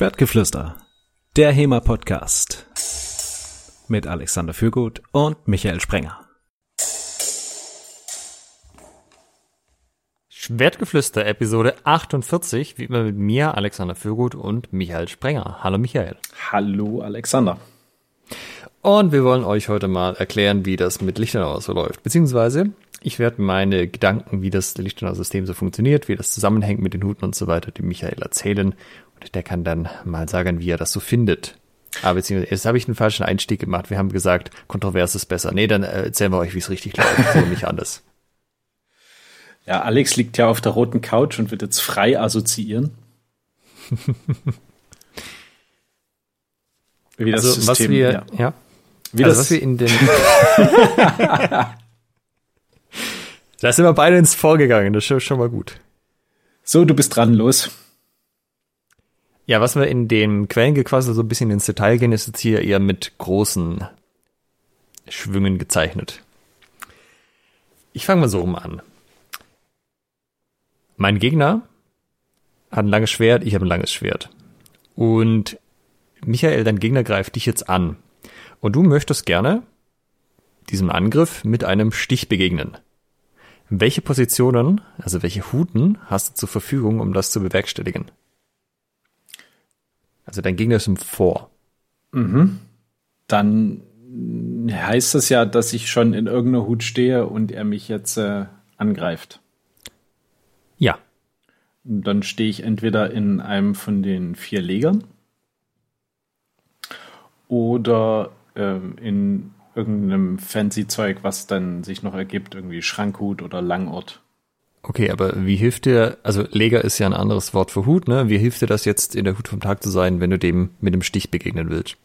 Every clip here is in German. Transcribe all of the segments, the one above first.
Schwertgeflüster, der HEMA-Podcast mit Alexander Fürgut und Michael Sprenger. Schwertgeflüster, Episode 48, wie immer mit mir, Alexander Fürgut und Michael Sprenger. Hallo Michael. Hallo Alexander. Und wir wollen euch heute mal erklären, wie das mit Lichtenauer so läuft. Beziehungsweise, ich werde meine Gedanken, wie das Lichtenauer System so funktioniert, wie das zusammenhängt mit den Huten und so weiter, dem Michael erzählen. Und der kann dann mal sagen, wie er das so findet. Aber beziehungsweise, jetzt habe ich einen falschen Einstieg gemacht. Wir haben gesagt, kontrovers ist besser. Nee, dann erzählen wir euch, wie es richtig läuft. So nicht anders. Ja, Alex liegt ja auf der roten Couch und wird jetzt frei assoziieren. wie das also, System, was wir, ja. ja. Wie also, das, was wir in den. da sind wir beide ins Vorgegangen, das ist schon mal gut. So, du bist dran, los. Ja, was wir in dem Quellengequassel so ein bisschen ins Detail gehen, ist jetzt hier eher mit großen Schwüngen gezeichnet. Ich fange mal so rum an. Mein Gegner hat ein langes Schwert, ich habe ein langes Schwert. Und Michael, dein Gegner greift dich jetzt an. Und du möchtest gerne diesem Angriff mit einem Stich begegnen. Welche Positionen, also welche Huten hast du zur Verfügung, um das zu bewerkstelligen? Also dein Gegner ist im Vor. Mhm. Dann heißt das ja, dass ich schon in irgendeiner Hut stehe und er mich jetzt äh, angreift. Ja. Dann stehe ich entweder in einem von den vier Legern oder ähm, in irgendeinem fancy Zeug, was dann sich noch ergibt, irgendwie Schrankhut oder Langort. Okay, aber wie hilft dir, also Leger ist ja ein anderes Wort für Hut, ne? Wie hilft dir das jetzt in der Hut vom Tag zu sein, wenn du dem mit einem Stich begegnen willst?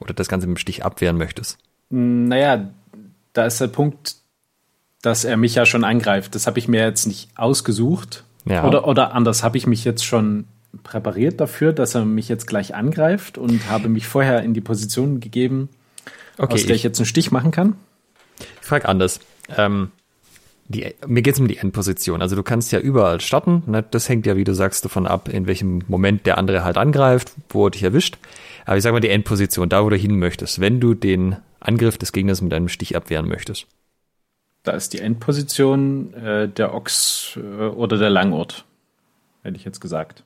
Oder das Ganze mit dem Stich abwehren möchtest? Naja, da ist der Punkt, dass er mich ja schon angreift. Das habe ich mir jetzt nicht ausgesucht. Ja. Oder, oder anders, habe ich mich jetzt schon präpariert dafür, dass er mich jetzt gleich angreift und habe mich vorher in die Position gegeben, okay, aus der ich, ich jetzt einen Stich machen kann? Ich frage anders. Ähm, die, mir geht es um die Endposition. Also du kannst ja überall starten. Ne? Das hängt ja, wie du sagst, davon ab, in welchem Moment der andere halt angreift, wo er dich erwischt. Aber ich sage mal die Endposition, da wo du hin möchtest, wenn du den Angriff des Gegners mit einem Stich abwehren möchtest. Da ist die Endposition äh, der Ochs äh, oder der Langort, hätte ich jetzt gesagt.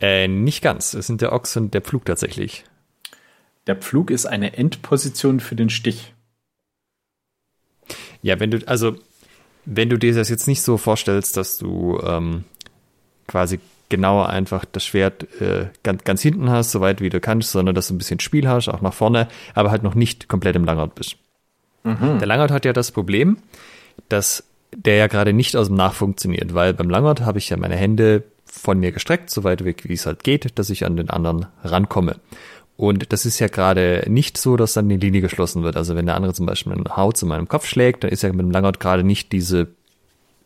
Äh, nicht ganz. Es sind der Ochs und der Pflug tatsächlich. Der Pflug ist eine Endposition für den Stich. Ja, wenn du, also, wenn du dir das jetzt nicht so vorstellst, dass du ähm, quasi genauer einfach das Schwert äh, ganz, ganz hinten hast, so weit wie du kannst, sondern dass du ein bisschen Spiel hast, auch nach vorne, aber halt noch nicht komplett im Langort bist. Mhm. Der Langort hat ja das Problem, dass der ja gerade nicht aus dem Nach funktioniert, weil beim Langort habe ich ja meine Hände von mir gestreckt, so weit weg wie es halt geht, dass ich an den anderen rankomme. Und das ist ja gerade nicht so, dass dann die Linie geschlossen wird. Also wenn der andere zum Beispiel eine Haut zu meinem Kopf schlägt, dann ist ja mit dem Langhaut gerade nicht diese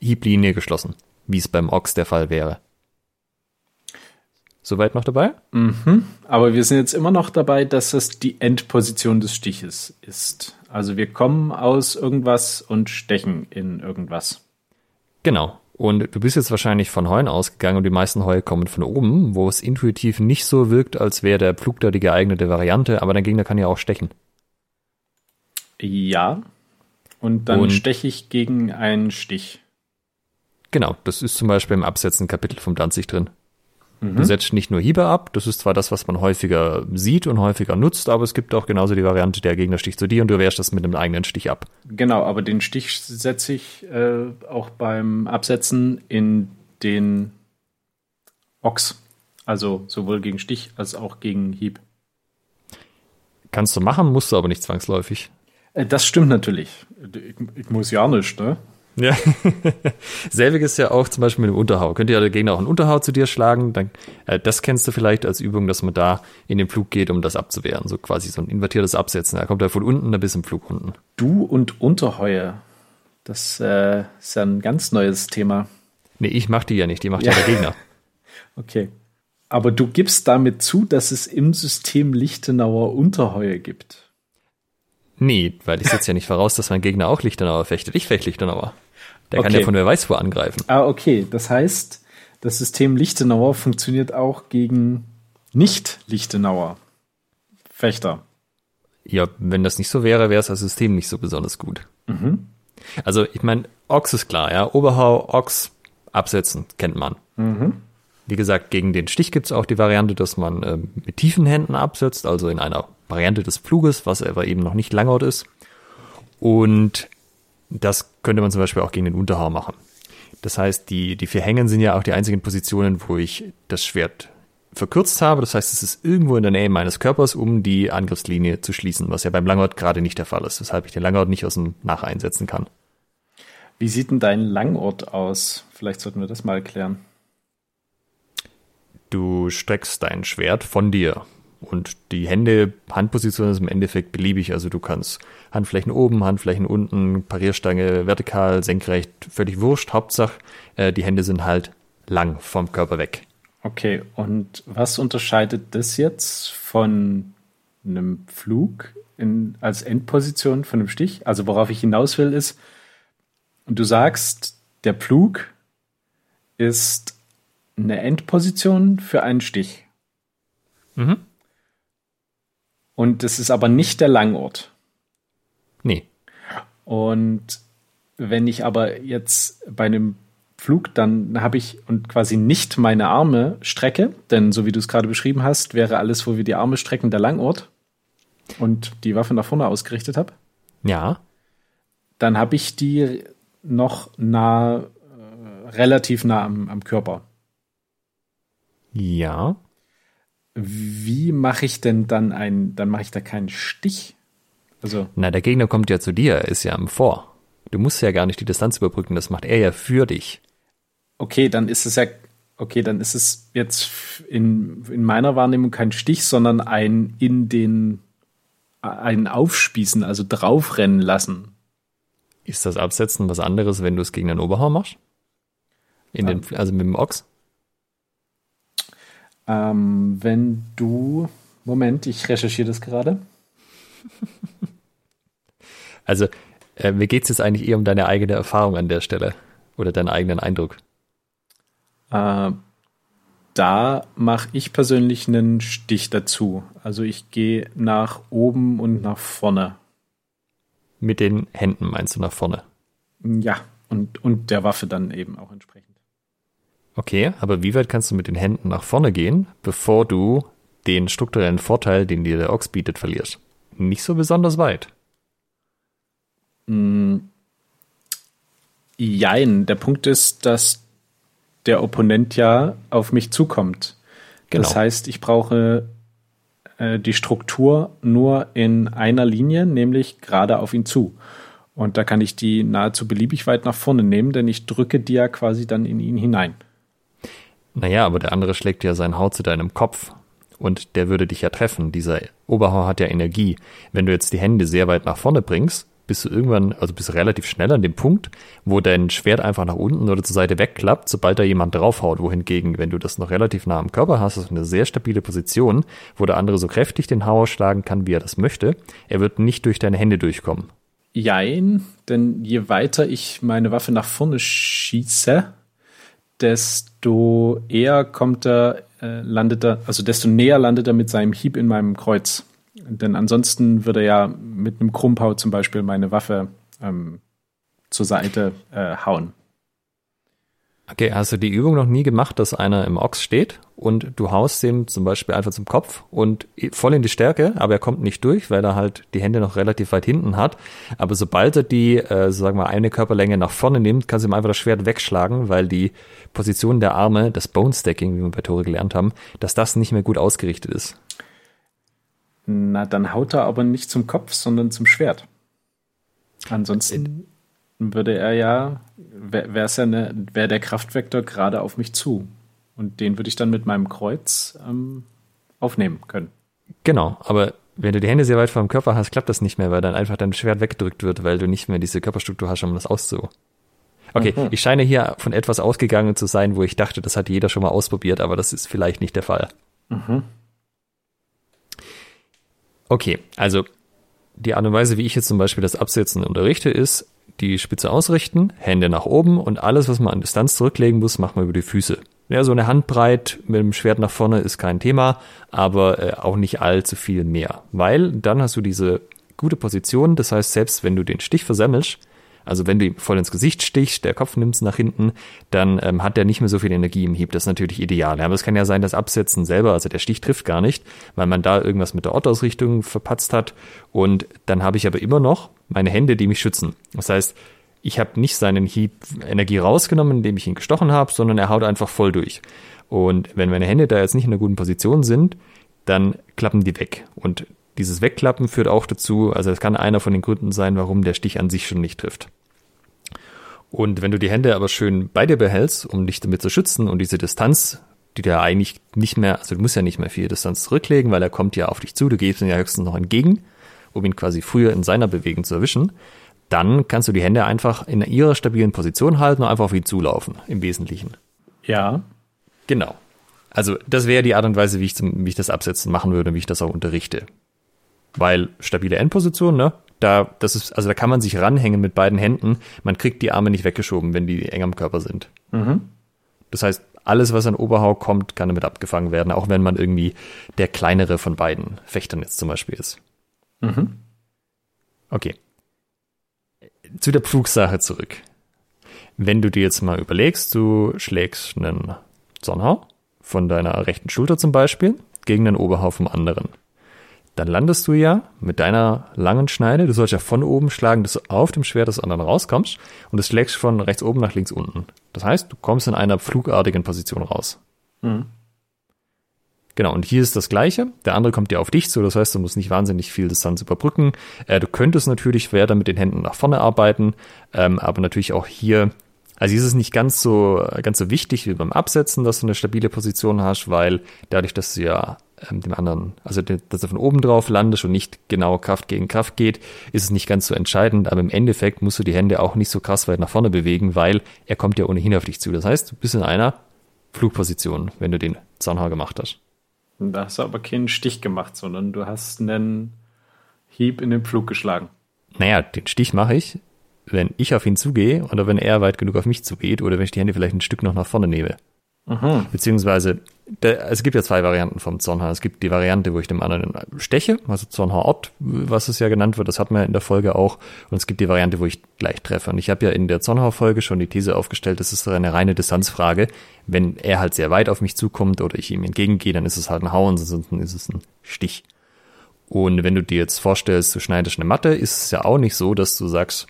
Hieblinie geschlossen, wie es beim Ochs der Fall wäre. Soweit noch dabei? Mhm. Aber wir sind jetzt immer noch dabei, dass es die Endposition des Stiches ist. Also wir kommen aus irgendwas und stechen in irgendwas. Genau. Und du bist jetzt wahrscheinlich von Heuen ausgegangen und die meisten Heue kommen von oben, wo es intuitiv nicht so wirkt, als wäre der Pflug da die geeignete Variante, aber dein Gegner kann ja auch stechen. Ja. Und dann und steche ich gegen einen Stich. Genau, das ist zum Beispiel im Absetzen Kapitel vom Danzig drin. Mhm. Du setzt nicht nur Hiebe ab, das ist zwar das, was man häufiger sieht und häufiger nutzt, aber es gibt auch genauso die Variante, der Gegner sticht zu dir und du wehrst das mit einem eigenen Stich ab. Genau, aber den Stich setze ich äh, auch beim Absetzen in den Ochs. Also sowohl gegen Stich als auch gegen Hieb. Kannst du machen, musst du aber nicht zwangsläufig. Äh, das stimmt natürlich. Ich, ich muss ja nicht, ne? Ja. Selbiges ja auch zum Beispiel mit dem Unterhau. Könnte ja der Gegner auch einen Unterhau zu dir schlagen. Dann, äh, das kennst du vielleicht als Übung, dass man da in den Flug geht, um das abzuwehren. So quasi so ein invertiertes Absetzen. Da kommt er von unten da bis im Flug unten. Du und Unterheue. Das äh, ist ja ein ganz neues Thema. Nee, ich mach die ja nicht, die macht ja, ja der Gegner. okay. Aber du gibst damit zu, dass es im System Lichtenauer Unterheue gibt. Nee, weil ich setze ja nicht voraus, dass mein Gegner auch Lichtenauer fechtet. Ich fechte Lichtenauer. Der okay. kann ja von wer weiß wo angreifen. Ah, okay. Das heißt, das System Lichtenauer funktioniert auch gegen Nicht-Lichtenauer Fechter. Ja, wenn das nicht so wäre, wäre es das System nicht so besonders gut. Mhm. Also, ich meine, Ochs ist klar, ja. Oberhau, Ochs, absetzen, kennt man. Mhm. Wie gesagt, gegen den Stich gibt es auch die Variante, dass man äh, mit tiefen Händen absetzt, also in einer Variante des Pfluges, was aber eben noch nicht Langort ist. Und das könnte man zum Beispiel auch gegen den Unterhaar machen. Das heißt, die, die vier Hängen sind ja auch die einzigen Positionen, wo ich das Schwert verkürzt habe. Das heißt, es ist irgendwo in der Nähe meines Körpers, um die Angriffslinie zu schließen, was ja beim Langort gerade nicht der Fall ist, weshalb ich den Langort nicht aus dem Nacheinsetzen kann. Wie sieht denn dein Langort aus? Vielleicht sollten wir das mal erklären. Du streckst dein Schwert von dir und die Hände, Handposition ist im Endeffekt beliebig. Also du kannst Handflächen oben, Handflächen unten, Parierstange vertikal, senkrecht, völlig wurscht. Hauptsache, äh, die Hände sind halt lang vom Körper weg. Okay, und was unterscheidet das jetzt von einem Flug in, als Endposition von einem Stich? Also worauf ich hinaus will ist, du sagst, der Pflug ist eine Endposition für einen Stich. Mhm. Und das ist aber nicht der Langort. Nee. Und wenn ich aber jetzt bei einem Flug, dann habe ich und quasi nicht meine Arme strecke, denn so wie du es gerade beschrieben hast, wäre alles, wo wir die Arme strecken, der Langort und die Waffe nach vorne ausgerichtet habe. Ja. Dann habe ich die noch nah, äh, relativ nah am, am Körper. Ja. Wie mache ich denn dann ein, dann mache ich da keinen Stich? Also. Na, der Gegner kommt ja zu dir, er ist ja am Vor. Du musst ja gar nicht die Distanz überbrücken, das macht er ja für dich okay, dann ist es ja, okay, dann ist es jetzt in, in meiner Wahrnehmung kein Stich, sondern ein in den, ein Aufspießen, also draufrennen lassen. Ist das Absetzen was anderes, wenn du es gegen den Oberhaar machst? In ja. den, also mit dem Ochs? Ähm, wenn du, Moment, ich recherchiere das gerade. Also, äh, mir geht es jetzt eigentlich eher um deine eigene Erfahrung an der Stelle oder deinen eigenen Eindruck. Äh, da mache ich persönlich einen Stich dazu. Also ich gehe nach oben und nach vorne. Mit den Händen meinst du nach vorne? Ja, und, und der Waffe dann eben auch entsprechend. Okay, aber wie weit kannst du mit den Händen nach vorne gehen, bevor du den strukturellen Vorteil, den dir der Ochs bietet, verlierst? Nicht so besonders weit. Mm, jein, der Punkt ist, dass der Opponent ja auf mich zukommt. Genau. Das heißt, ich brauche äh, die Struktur nur in einer Linie, nämlich gerade auf ihn zu. Und da kann ich die nahezu beliebig weit nach vorne nehmen, denn ich drücke die ja quasi dann in ihn hinein. Naja, aber der andere schlägt ja sein Haut zu deinem Kopf und der würde dich ja treffen. Dieser Oberhauer hat ja Energie. Wenn du jetzt die Hände sehr weit nach vorne bringst, bist du irgendwann, also bist du relativ schnell an dem Punkt, wo dein Schwert einfach nach unten oder zur Seite wegklappt, sobald da jemand draufhaut. Wohingegen, wenn du das noch relativ nah am Körper hast, ist eine sehr stabile Position, wo der andere so kräftig den Hauer schlagen kann, wie er das möchte. Er wird nicht durch deine Hände durchkommen. Jein, denn je weiter ich meine Waffe nach vorne schieße, desto eher kommt er, äh, landet er, also desto näher landet er mit seinem Hieb in meinem Kreuz. Denn ansonsten würde ja mit einem Krumpau zum Beispiel meine Waffe ähm, zur Seite äh, hauen. Okay, hast du die Übung noch nie gemacht, dass einer im Ochs steht und du haust ihm zum Beispiel einfach zum Kopf und voll in die Stärke, aber er kommt nicht durch, weil er halt die Hände noch relativ weit hinten hat. Aber sobald er die, äh, sagen wir, eine Körperlänge nach vorne nimmt, kannst du ihm einfach das Schwert wegschlagen, weil die Position der Arme, das Bone Stacking, wie wir bei Tore gelernt haben, dass das nicht mehr gut ausgerichtet ist. Na, dann haut er aber nicht zum Kopf, sondern zum Schwert. Ansonsten würde er ja, wäre es ja eine, wäre der Kraftvektor gerade auf mich zu. Und den würde ich dann mit meinem Kreuz ähm, aufnehmen können. Genau, aber wenn du die Hände sehr weit vor dem Körper hast, klappt das nicht mehr, weil dann einfach dein Schwert weggedrückt wird, weil du nicht mehr diese Körperstruktur hast, um das auszu. Okay, mhm. ich scheine hier von etwas ausgegangen zu sein, wo ich dachte, das hat jeder schon mal ausprobiert, aber das ist vielleicht nicht der Fall. Mhm. Okay, also die Art und Weise, wie ich jetzt zum Beispiel das Absetzen unterrichte, ist die Spitze ausrichten, Hände nach oben und alles, was man an Distanz zurücklegen muss, macht man über die Füße. Ja, so eine Handbreit mit dem Schwert nach vorne ist kein Thema, aber äh, auch nicht allzu viel mehr. Weil dann hast du diese gute Position, das heißt, selbst wenn du den Stich versemmelst, also wenn du ihm voll ins Gesicht stichst, der Kopf nimmst nach hinten, dann ähm, hat der nicht mehr so viel Energie im Hieb. Das ist natürlich ideal. Aber es kann ja sein, das Absetzen selber, also der Stich trifft gar nicht, weil man da irgendwas mit der Ortausrichtung verpatzt hat. Und dann habe ich aber immer noch meine Hände, die mich schützen. Das heißt, ich habe nicht seinen Hieb Energie rausgenommen, indem ich ihn gestochen habe, sondern er haut einfach voll durch. Und wenn meine Hände da jetzt nicht in einer guten Position sind, dann klappen die weg. Und dieses Wegklappen führt auch dazu, also es kann einer von den Gründen sein, warum der Stich an sich schon nicht trifft. Und wenn du die Hände aber schön bei dir behältst, um dich damit zu schützen und diese Distanz, die der eigentlich nicht mehr, also du musst ja nicht mehr viel Distanz zurücklegen, weil er kommt ja auf dich zu, du gehst ihm ja höchstens noch entgegen, um ihn quasi früher in seiner Bewegung zu erwischen, dann kannst du die Hände einfach in ihrer stabilen Position halten und einfach auf ihn zulaufen, im Wesentlichen. Ja. Genau. Also das wäre die Art und Weise, wie ich, zum, wie ich das Absetzen machen würde, wie ich das auch unterrichte. Weil stabile Endposition, ne? Da, das ist, also da kann man sich ranhängen mit beiden Händen. Man kriegt die Arme nicht weggeschoben, wenn die eng am Körper sind. Mhm. Das heißt, alles, was an Oberhau kommt, kann damit abgefangen werden, auch wenn man irgendwie der kleinere von beiden Fechtern jetzt zum Beispiel ist. Mhm. Okay. Zu der Pflugsache zurück. Wenn du dir jetzt mal überlegst, du schlägst einen Sonnenhau von deiner rechten Schulter zum Beispiel gegen den Oberhau vom anderen dann landest du ja mit deiner langen Schneide, du sollst ja von oben schlagen, dass du auf dem Schwert des anderen rauskommst und es schlägst von rechts oben nach links unten. Das heißt, du kommst in einer flugartigen Position raus. Mhm. Genau, und hier ist das Gleiche. Der andere kommt ja auf dich zu, das heißt, du musst nicht wahnsinnig viel Distanz überbrücken. Äh, du könntest natürlich weiter mit den Händen nach vorne arbeiten, ähm, aber natürlich auch hier also hier ist es nicht ganz so, ganz so wichtig wie beim Absetzen, dass du eine stabile Position hast, weil dadurch, dass du ja ähm, dem anderen, also dass er von oben drauf landest und nicht genau Kraft gegen Kraft geht, ist es nicht ganz so entscheidend, aber im Endeffekt musst du die Hände auch nicht so krass weit nach vorne bewegen, weil er kommt ja ohnehin auf dich zu. Das heißt, du bist in einer Flugposition, wenn du den Zahnhaar gemacht hast. Da hast du aber keinen Stich gemacht, sondern du hast einen Hieb in den Flug geschlagen. Naja, den Stich mache ich, wenn ich auf ihn zugehe oder wenn er weit genug auf mich zugeht oder wenn ich die Hände vielleicht ein Stück noch nach vorne nehme. Mhm. Beziehungsweise, der, es gibt ja zwei Varianten vom Zornhaar. Es gibt die Variante, wo ich dem anderen steche, also Zornhaarort, was es ja genannt wird, das hat man ja in der Folge auch. Und es gibt die Variante, wo ich gleich treffe. Und ich habe ja in der Zornhaar-Folge schon die These aufgestellt, das ist eine reine Distanzfrage. Wenn er halt sehr weit auf mich zukommt oder ich ihm entgegengehe, dann ist es halt ein Hau, ansonsten ist es ein Stich. Und wenn du dir jetzt vorstellst, du schneidest eine Matte, ist es ja auch nicht so, dass du sagst,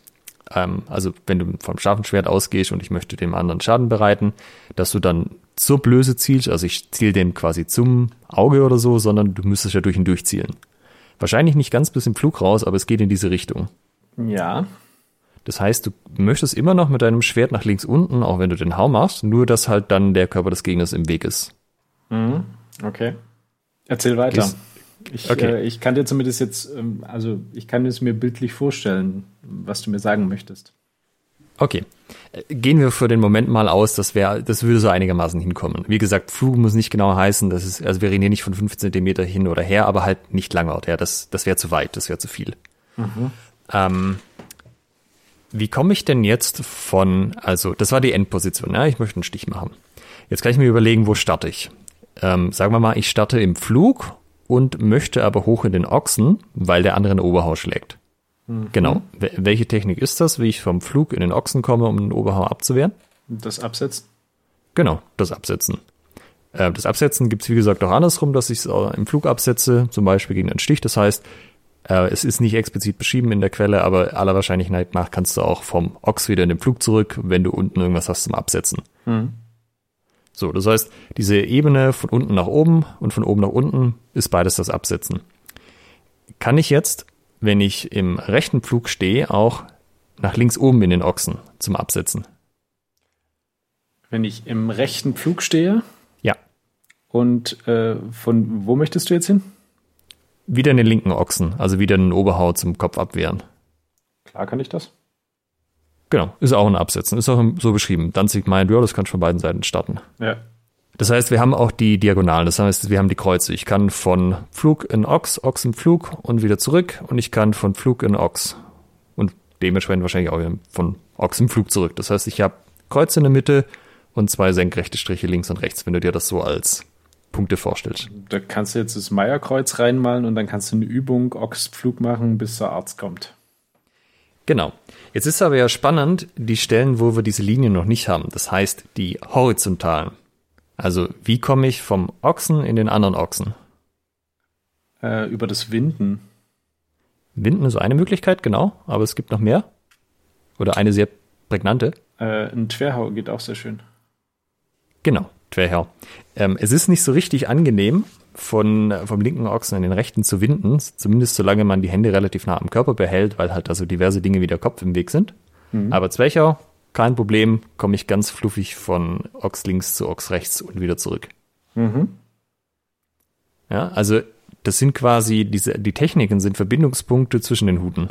ähm, also wenn du vom scharfen Schwert ausgehst und ich möchte dem anderen Schaden bereiten, dass du dann zur Blöße zielst, also ich ziel dem quasi zum Auge oder so, sondern du müsstest ja durch ihn durchzielen. Wahrscheinlich nicht ganz bis im Flug raus, aber es geht in diese Richtung. Ja. Das heißt, du möchtest immer noch mit deinem Schwert nach links unten, auch wenn du den Hau machst, nur dass halt dann der Körper des Gegners im Weg ist. Mhm. Okay. Erzähl weiter. Gehst, ich, okay. äh, ich kann dir zumindest jetzt, ähm, also ich kann es mir bildlich vorstellen, was du mir sagen möchtest. Okay. Gehen wir für den Moment mal aus, das wäre, das würde so einigermaßen hinkommen. Wie gesagt, Flug muss nicht genau heißen, das ist, also wir reden hier nicht von fünf Zentimeter hin oder her, aber halt nicht Langort, ja, das, das wäre zu weit, das wäre zu viel. Mhm. Ähm, wie komme ich denn jetzt von, also das war die Endposition, ja, ich möchte einen Stich machen. Jetzt kann ich mir überlegen, wo starte ich. Ähm, sagen wir mal, ich starte im Flug und möchte aber hoch in den Ochsen, weil der andere in Oberhaus schlägt. Mhm. Genau. Welche Technik ist das, wie ich vom Flug in den Ochsen komme, um den Oberhau abzuwehren? Das Absetzen. Genau, das Absetzen. Äh, das Absetzen gibt es, wie gesagt, auch andersrum, dass ich es im Flug absetze, zum Beispiel gegen einen Stich. Das heißt, äh, es ist nicht explizit beschrieben in der Quelle, aber aller Wahrscheinlichkeit nach kannst du auch vom Ochs wieder in den Flug zurück, wenn du unten irgendwas hast zum Absetzen. Mhm. So, das heißt, diese Ebene von unten nach oben und von oben nach unten ist beides das Absetzen. Kann ich jetzt wenn ich im rechten Pflug stehe, auch nach links oben in den Ochsen zum Absetzen. Wenn ich im rechten Pflug stehe? Ja. Und äh, von wo möchtest du jetzt hin? Wieder in den linken Ochsen, also wieder in den Oberhaut zum Kopf abwehren. Klar kann ich das. Genau, ist auch ein Absetzen, ist auch so beschrieben. Danzig meint, ja, das kann von beiden Seiten starten. Ja. Das heißt, wir haben auch die Diagonalen, das heißt, wir haben die Kreuze. Ich kann von Flug in Ochs, Ochs im Flug und wieder zurück und ich kann von Flug in Ochs und dementsprechend wahrscheinlich auch von Ochs im Flug zurück. Das heißt, ich habe Kreuze in der Mitte und zwei senkrechte Striche links und rechts, wenn du dir das so als Punkte vorstellst. Da kannst du jetzt das Meierkreuz reinmalen und dann kannst du eine Übung Ochspflug machen, bis der Arzt kommt. Genau. Jetzt ist aber ja spannend, die Stellen, wo wir diese Linien noch nicht haben. Das heißt, die horizontalen. Also, wie komme ich vom Ochsen in den anderen Ochsen? Äh, über das Winden. Winden ist eine Möglichkeit, genau, aber es gibt noch mehr. Oder eine sehr prägnante. Äh, ein Twerhau geht auch sehr schön. Genau, Twerhau. Ähm, es ist nicht so richtig angenehm, von, vom linken Ochsen in den rechten zu winden, zumindest solange man die Hände relativ nah am Körper behält, weil halt da so diverse Dinge wie der Kopf im Weg sind. Mhm. Aber Zwerchau, kein Problem, komme ich ganz fluffig von Ochs links zu Ochs rechts und wieder zurück. Mhm. Ja, also das sind quasi, diese, die Techniken sind Verbindungspunkte zwischen den Huten.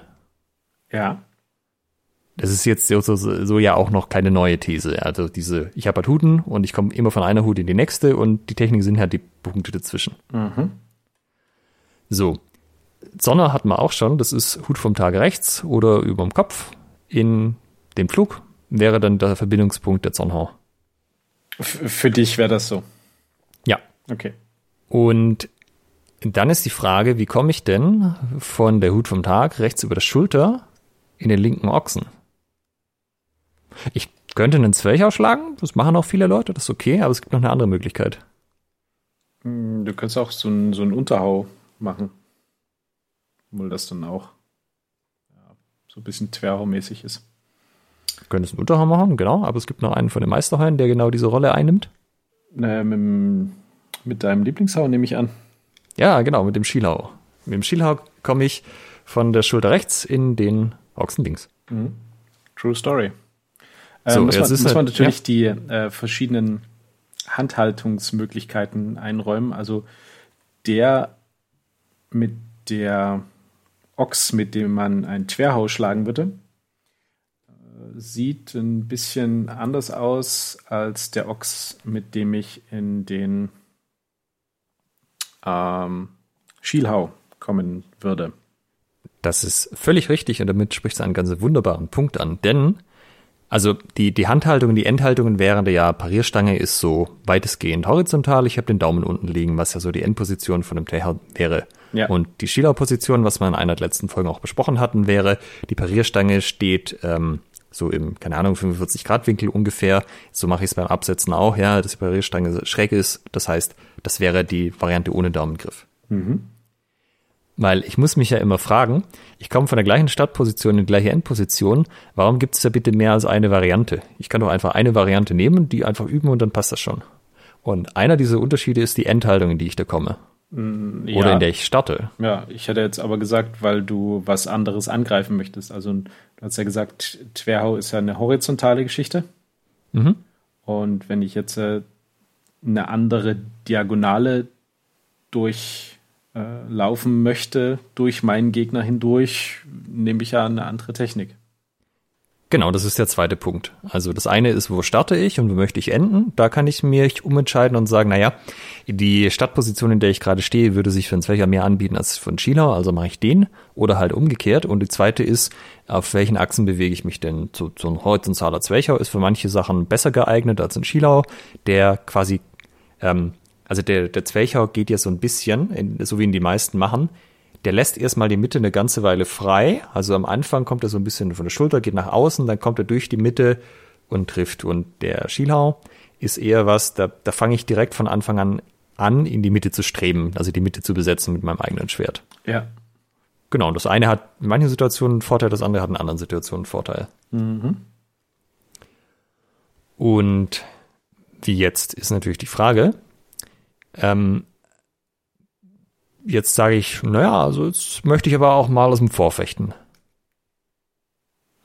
Ja. Das ist jetzt so, so, so ja auch noch keine neue These. Also diese, ich habe halt Huten und ich komme immer von einer Hut in die nächste und die Techniken sind halt die Punkte dazwischen. Mhm. So. Sonne hatten wir auch schon, das ist Hut vom Tage rechts oder über dem Kopf in dem Flug wäre dann der Verbindungspunkt der Zornhau. Für dich wäre das so. Ja. Okay. Und dann ist die Frage, wie komme ich denn von der Hut vom Tag rechts über der Schulter in den linken Ochsen? Ich könnte einen Zwerch ausschlagen, das machen auch viele Leute, das ist okay, aber es gibt noch eine andere Möglichkeit. Hm, du könntest auch so einen, so einen Unterhau machen. Obwohl das dann auch ja, so ein bisschen Twerhau-mäßig ist. Du könntest einen Unterhau machen, genau, aber es gibt noch einen von den Meisterheuern, der genau diese Rolle einnimmt. Äh, mit, deinem Lieblingshau nehme ich an. Ja, genau, mit dem Schielhau. Mit dem Schielhau komme ich von der Schulter rechts in den Ochsen links. Mhm. True Story. Äh, so, muss, man, muss man natürlich ja. die äh, verschiedenen Handhaltungsmöglichkeiten einräumen. Also der mit der Ochs, mit dem man ein Querhau schlagen würde, sieht ein bisschen anders aus als der Ochs, mit dem ich in den ähm, Schielhau kommen würde. Das ist völlig richtig und damit spricht es einen ganz wunderbaren Punkt an, denn also die, die Handhaltung, die Endhaltungen während der ja Parierstange ist so weitestgehend horizontal. Ich habe den Daumen unten liegen, was ja so die Endposition von dem Teher wäre. Ja. Und die Schielerposition, was wir in einer der letzten Folgen auch besprochen hatten, wäre, die Parierstange steht ähm, so im, keine Ahnung, 45 Grad Winkel ungefähr. So mache ich es beim Absetzen auch, ja, dass die Parierstange schräg ist. Das heißt, das wäre die Variante ohne Daumengriff. Mhm. Weil ich muss mich ja immer fragen, ich komme von der gleichen Startposition in die gleiche Endposition, warum gibt es da bitte mehr als eine Variante? Ich kann doch einfach eine Variante nehmen, die einfach üben und dann passt das schon. Und einer dieser Unterschiede ist die Endhaltung, in die ich da komme. Ja. Oder in der ich starte. Ja, ich hätte jetzt aber gesagt, weil du was anderes angreifen möchtest. Also du hast ja gesagt, Twerhau ist ja eine horizontale Geschichte. Mhm. Und wenn ich jetzt äh, eine andere Diagonale durch äh, möchte durch meinen Gegner hindurch, nehme ich ja eine andere Technik. Genau, das ist der zweite Punkt. Also das eine ist, wo starte ich und wo möchte ich enden? Da kann ich mich umentscheiden und sagen, naja, die Startposition, in der ich gerade stehe, würde sich für einen Zwercher mehr anbieten als für einen Schieler, also mache ich den oder halt umgekehrt. Und die zweite ist, auf welchen Achsen bewege ich mich denn? So, so ein horizontaler Zwercher ist für manche Sachen besser geeignet als ein Schielau, der quasi ähm, also der, der Zwerchau geht ja so ein bisschen, in, so wie ihn die meisten machen. Der lässt erstmal die Mitte eine ganze Weile frei. Also am Anfang kommt er so ein bisschen von der Schulter, geht nach außen, dann kommt er durch die Mitte und trifft. Und der Schielhau ist eher was, da, da fange ich direkt von Anfang an an, in die Mitte zu streben, also die Mitte zu besetzen mit meinem eigenen Schwert. Ja. Genau, und das eine hat in manchen Situationen einen Vorteil, das andere hat in anderen Situationen einen Vorteil. Mhm. Und wie jetzt ist natürlich die Frage, ähm, jetzt sage ich, naja, also jetzt möchte ich aber auch mal aus dem Vorfechten.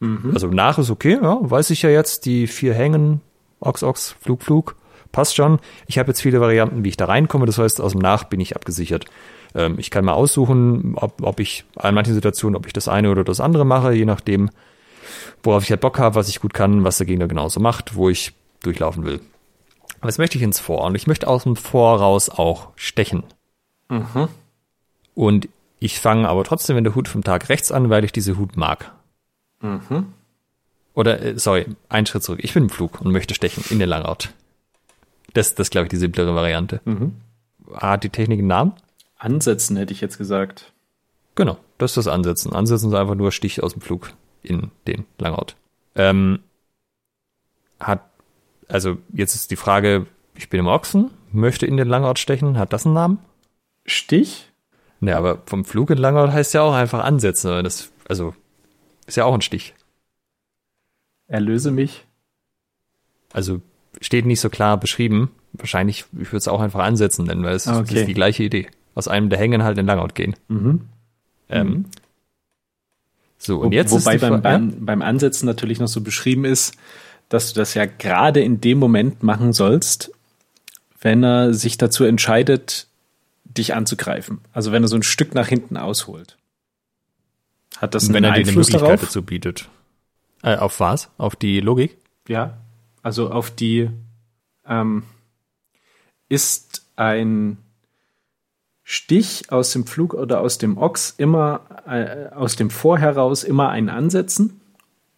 Mhm. Also nach ist okay, ja, weiß ich ja jetzt, die vier Hängen, Ox, Ox, Flug, Flug, passt schon. Ich habe jetzt viele Varianten, wie ich da reinkomme, das heißt, aus dem Nach bin ich abgesichert. Ähm, ich kann mal aussuchen, ob, ob ich in manchen Situationen, ob ich das eine oder das andere mache, je nachdem, worauf ich halt Bock habe, was ich gut kann, was der Gegner genauso macht, wo ich durchlaufen will. Aber jetzt möchte ich ins Vor und ich möchte aus dem Vor raus auch stechen. Mhm. Und ich fange aber trotzdem in der Hut vom Tag rechts an, weil ich diese Hut mag. Mhm. Oder, äh, sorry, einen Schritt zurück. Ich bin im Flug und möchte stechen in den Langort. Das, das glaube ich, die simplere Variante. Mhm. Hat die Technik einen Namen? Ansetzen hätte ich jetzt gesagt. Genau, das ist das Ansetzen. Ansetzen ist einfach nur Stich aus dem Flug in den Langort. Ähm, hat, also jetzt ist die Frage, ich bin im Ochsen, möchte in den Langort stechen, hat das einen Namen? Stich? Ne, aber vom Flug in Langort heißt ja auch einfach ansetzen. Das, also, ist ja auch ein Stich. Erlöse mich. Also, steht nicht so klar beschrieben. Wahrscheinlich, ich würde es auch einfach ansetzen nennen, weil es okay. ist die gleiche Idee. Aus einem der Hängen halt in Langort gehen. Mhm. Ähm, mhm. So, und jetzt Wo, Wobei beim, beim, beim Ansetzen natürlich noch so beschrieben ist, dass du das ja gerade in dem Moment machen sollst, wenn er sich dazu entscheidet, dich anzugreifen. Also wenn er so ein Stück nach hinten ausholt. Hat das einen wenn er dir eine Möglichkeit darauf? dazu bietet. Äh, auf was? Auf die Logik? Ja, also auf die ähm, ist ein Stich aus dem Flug oder aus dem Ochs immer äh, aus dem Vor heraus immer ein Ansetzen?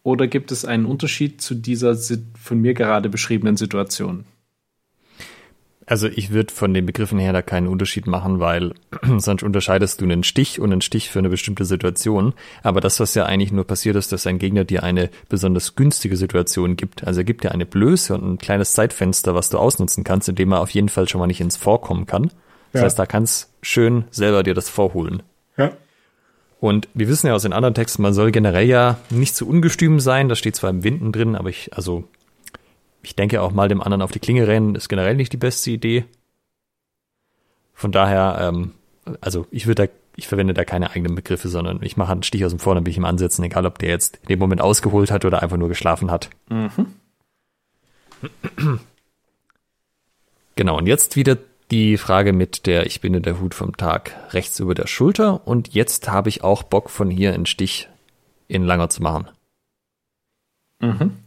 Oder gibt es einen Unterschied zu dieser von mir gerade beschriebenen Situation? Also ich würde von den Begriffen her da keinen Unterschied machen, weil sonst unterscheidest du einen Stich und einen Stich für eine bestimmte Situation. Aber das, was ja eigentlich nur passiert ist, dass ein Gegner dir eine besonders günstige Situation gibt. Also er gibt dir eine Blöße und ein kleines Zeitfenster, was du ausnutzen kannst, indem er auf jeden Fall schon mal nicht ins Vorkommen kann. Das ja. heißt, da kannst schön selber dir das vorholen. Ja. Und wir wissen ja aus den anderen Texten, man soll generell ja nicht zu ungestüm sein. Das steht zwar im Winden drin, aber ich, also ich denke auch mal dem anderen auf die Klinge rennen ist generell nicht die beste Idee. Von daher, ähm, also ich würde da, ich verwende da keine eigenen Begriffe, sondern ich mache einen Stich aus dem Vor, dann will ich ihm ansetzen, egal ob der jetzt in dem Moment ausgeholt hat oder einfach nur geschlafen hat. Mhm. Genau, und jetzt wieder die Frage mit der Ich binde der Hut vom Tag rechts über der Schulter und jetzt habe ich auch Bock von hier einen Stich in langer zu machen. Mhm.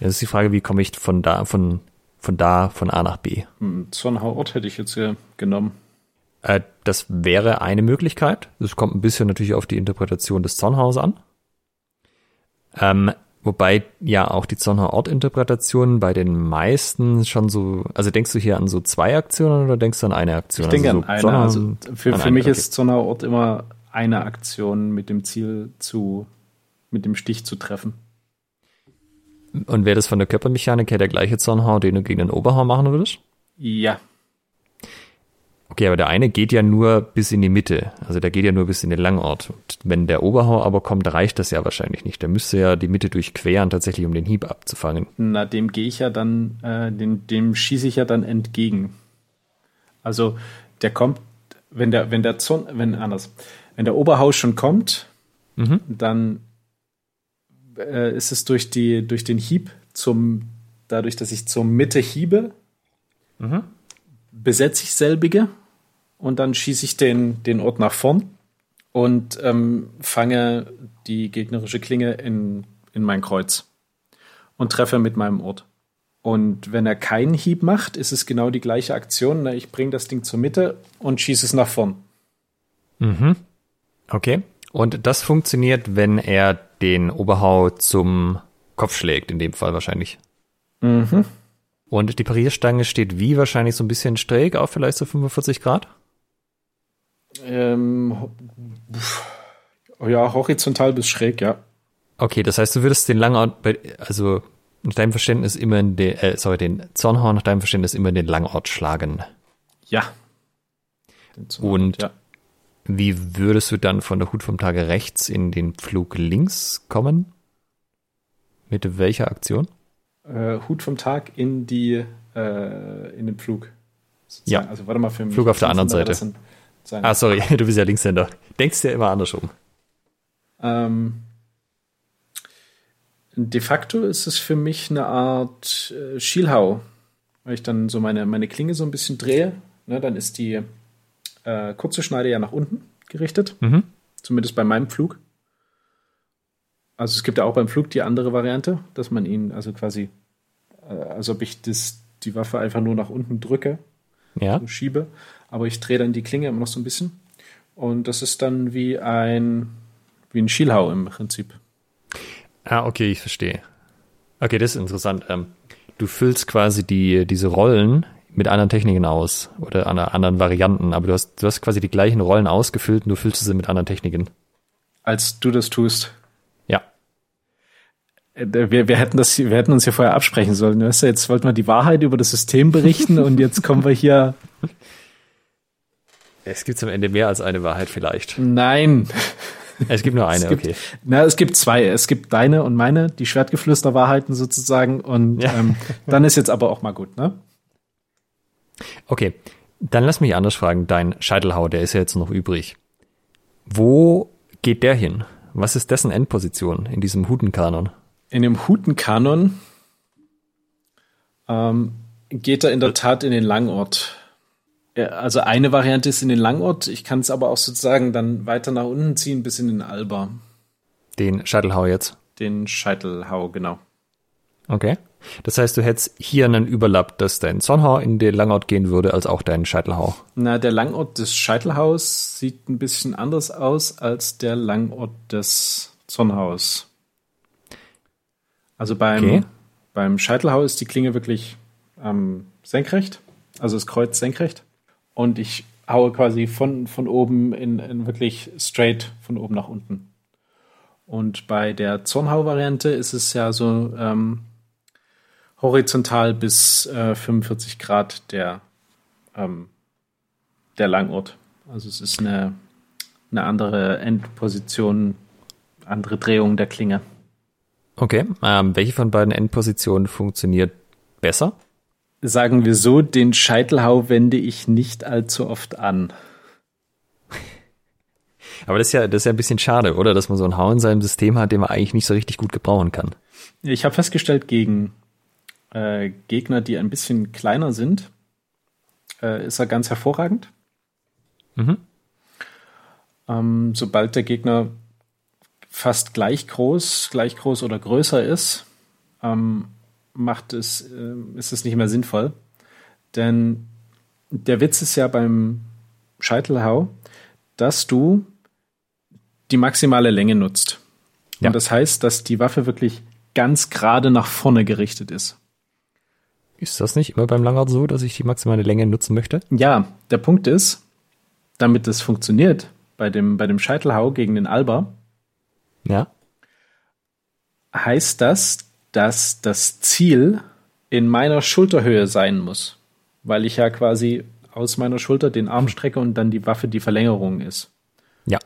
Jetzt ist die Frage, wie komme ich von da, von, von da, von A nach B? Hm, Zornhauer Ort hätte ich jetzt hier genommen. Äh, das wäre eine Möglichkeit. Es kommt ein bisschen natürlich auf die Interpretation des Zornhaus an. Ähm, wobei ja auch die Zornhauer Ort-Interpretation bei den meisten schon so, also denkst du hier an so zwei Aktionen oder denkst du an eine Aktion? Ich denke also so an eine. also für, an für eine, mich okay. ist Zornhauer Ort immer eine Aktion mit dem Ziel zu, mit dem Stich zu treffen. Und wäre das von der Körpermechanik her der gleiche Zornhau, den du gegen den Oberhau machen würdest? Ja. Okay, aber der eine geht ja nur bis in die Mitte. Also der geht ja nur bis in den Langort. Und wenn der Oberhau aber kommt, reicht das ja wahrscheinlich nicht. Der müsste ja die Mitte durchqueren, tatsächlich, um den Hieb abzufangen. Na, dem gehe ich ja dann, äh, dem, dem schieße ich ja dann entgegen. Also der kommt, wenn der, wenn der Zorn, wenn anders, wenn der Oberhau schon kommt, mhm. dann äh, ist es durch, die, durch den Hieb zum, dadurch, dass ich zur Mitte hiebe, mhm. besetze ich selbige und dann schieße ich den, den Ort nach vorn und ähm, fange die gegnerische Klinge in, in mein Kreuz und treffe mit meinem Ort. Und wenn er keinen Hieb macht, ist es genau die gleiche Aktion. Ich bringe das Ding zur Mitte und schieße es nach vorn. Mhm. Okay. Und das funktioniert, wenn er den Oberhau zum Kopf schlägt, in dem Fall wahrscheinlich. Mhm. Und die Parierstange steht wie wahrscheinlich so ein bisschen schräg auf vielleicht so 45 Grad? Ähm, ja, horizontal bis schräg, ja. Okay, das heißt, du würdest den Langort, also nach deinem Verständnis immer in den, äh, sorry, den Zornhorn nach deinem Verständnis immer in den Langort schlagen. Ja. Und ja. Wie würdest du dann von der Hut vom Tage rechts in den Flug links kommen? Mit welcher Aktion? Äh, Hut vom Tag in die äh, in den Flug. Sozusagen. Ja. Also warte mal für mich. Flug auf der anderen Seite. Ah, sorry, du bist ja Linkshänder. Denkst ja immer andersrum. Ähm, de facto ist es für mich eine Art äh, Schielhau, weil ich dann so meine, meine Klinge so ein bisschen drehe. Ne, dann ist die äh, kurze Schneide ja nach unten gerichtet. Mhm. Zumindest bei meinem Flug. Also es gibt ja auch beim Flug die andere Variante, dass man ihn also quasi, äh, als ob ich das, die Waffe einfach nur nach unten drücke, ja. so schiebe. Aber ich drehe dann die Klinge immer noch so ein bisschen. Und das ist dann wie ein, wie ein Schielhau im Prinzip. Ah, okay, ich verstehe. Okay, das ist interessant. Ähm, du füllst quasi die, diese Rollen mit anderen Techniken aus oder anderen Varianten, aber du hast, du hast quasi die gleichen Rollen ausgefüllt und du füllst sie mit anderen Techniken. Als du das tust. Ja. Äh, wir, wir, hätten das, wir hätten uns ja vorher absprechen sollen. Weißt du, jetzt wollten wir die Wahrheit über das System berichten und jetzt kommen wir hier. Es gibt am Ende mehr als eine Wahrheit vielleicht. Nein. Es gibt nur eine, es gibt, okay. Na, es gibt zwei. Es gibt deine und meine, die Schwertgeflüster-Wahrheiten sozusagen. Und ja. ähm, dann ist jetzt aber auch mal gut, ne? Okay, dann lass mich anders fragen. Dein Scheitelhau, der ist ja jetzt noch übrig. Wo geht der hin? Was ist dessen Endposition in diesem Hutenkanon? In dem Hutenkanon ähm, geht er in der Tat in den Langort. Also eine Variante ist in den Langort, ich kann es aber auch sozusagen dann weiter nach unten ziehen bis in den Alba. Den Scheitelhau jetzt? Den Scheitelhau, genau. Okay. Das heißt, du hättest hier einen Überlapp, dass dein Sonnenhau in den Langort gehen würde, als auch dein Scheitelhau. Na, der Langort des Scheitelhaus sieht ein bisschen anders aus als der Langort des Sonnenhaus. Also beim, okay. beim Scheitelhau ist die Klinge wirklich ähm, senkrecht, also das Kreuz senkrecht. Und ich haue quasi von, von oben in, in wirklich straight von oben nach unten. Und bei der Zornhau-Variante ist es ja so, ähm, horizontal bis äh, 45 Grad der, ähm, der Langort. Also es ist eine, eine andere Endposition, andere Drehung der Klinge. Okay, ähm, welche von beiden Endpositionen funktioniert besser? Sagen wir so, den Scheitelhau wende ich nicht allzu oft an. Aber das ist ja, das ist ja ein bisschen schade, oder? Dass man so einen Hau in seinem System hat, den man eigentlich nicht so richtig gut gebrauchen kann. Ich habe festgestellt, gegen äh, Gegner, die ein bisschen kleiner sind, äh, ist er ganz hervorragend. Mhm. Ähm, sobald der Gegner fast gleich groß, gleich groß oder größer ist, ähm, macht es, äh, ist es nicht mehr sinnvoll. Denn der Witz ist ja beim Scheitelhau, dass du die maximale Länge nutzt. Ja. Und das heißt, dass die Waffe wirklich ganz gerade nach vorne gerichtet ist. Ist das nicht immer beim Langart so, dass ich die maximale Länge nutzen möchte? Ja, der Punkt ist, damit das funktioniert, bei dem, bei dem Scheitelhau gegen den Alba, ja. heißt das, dass das Ziel in meiner Schulterhöhe sein muss, weil ich ja quasi aus meiner Schulter den Arm strecke und dann die Waffe die Verlängerung ist. Ja.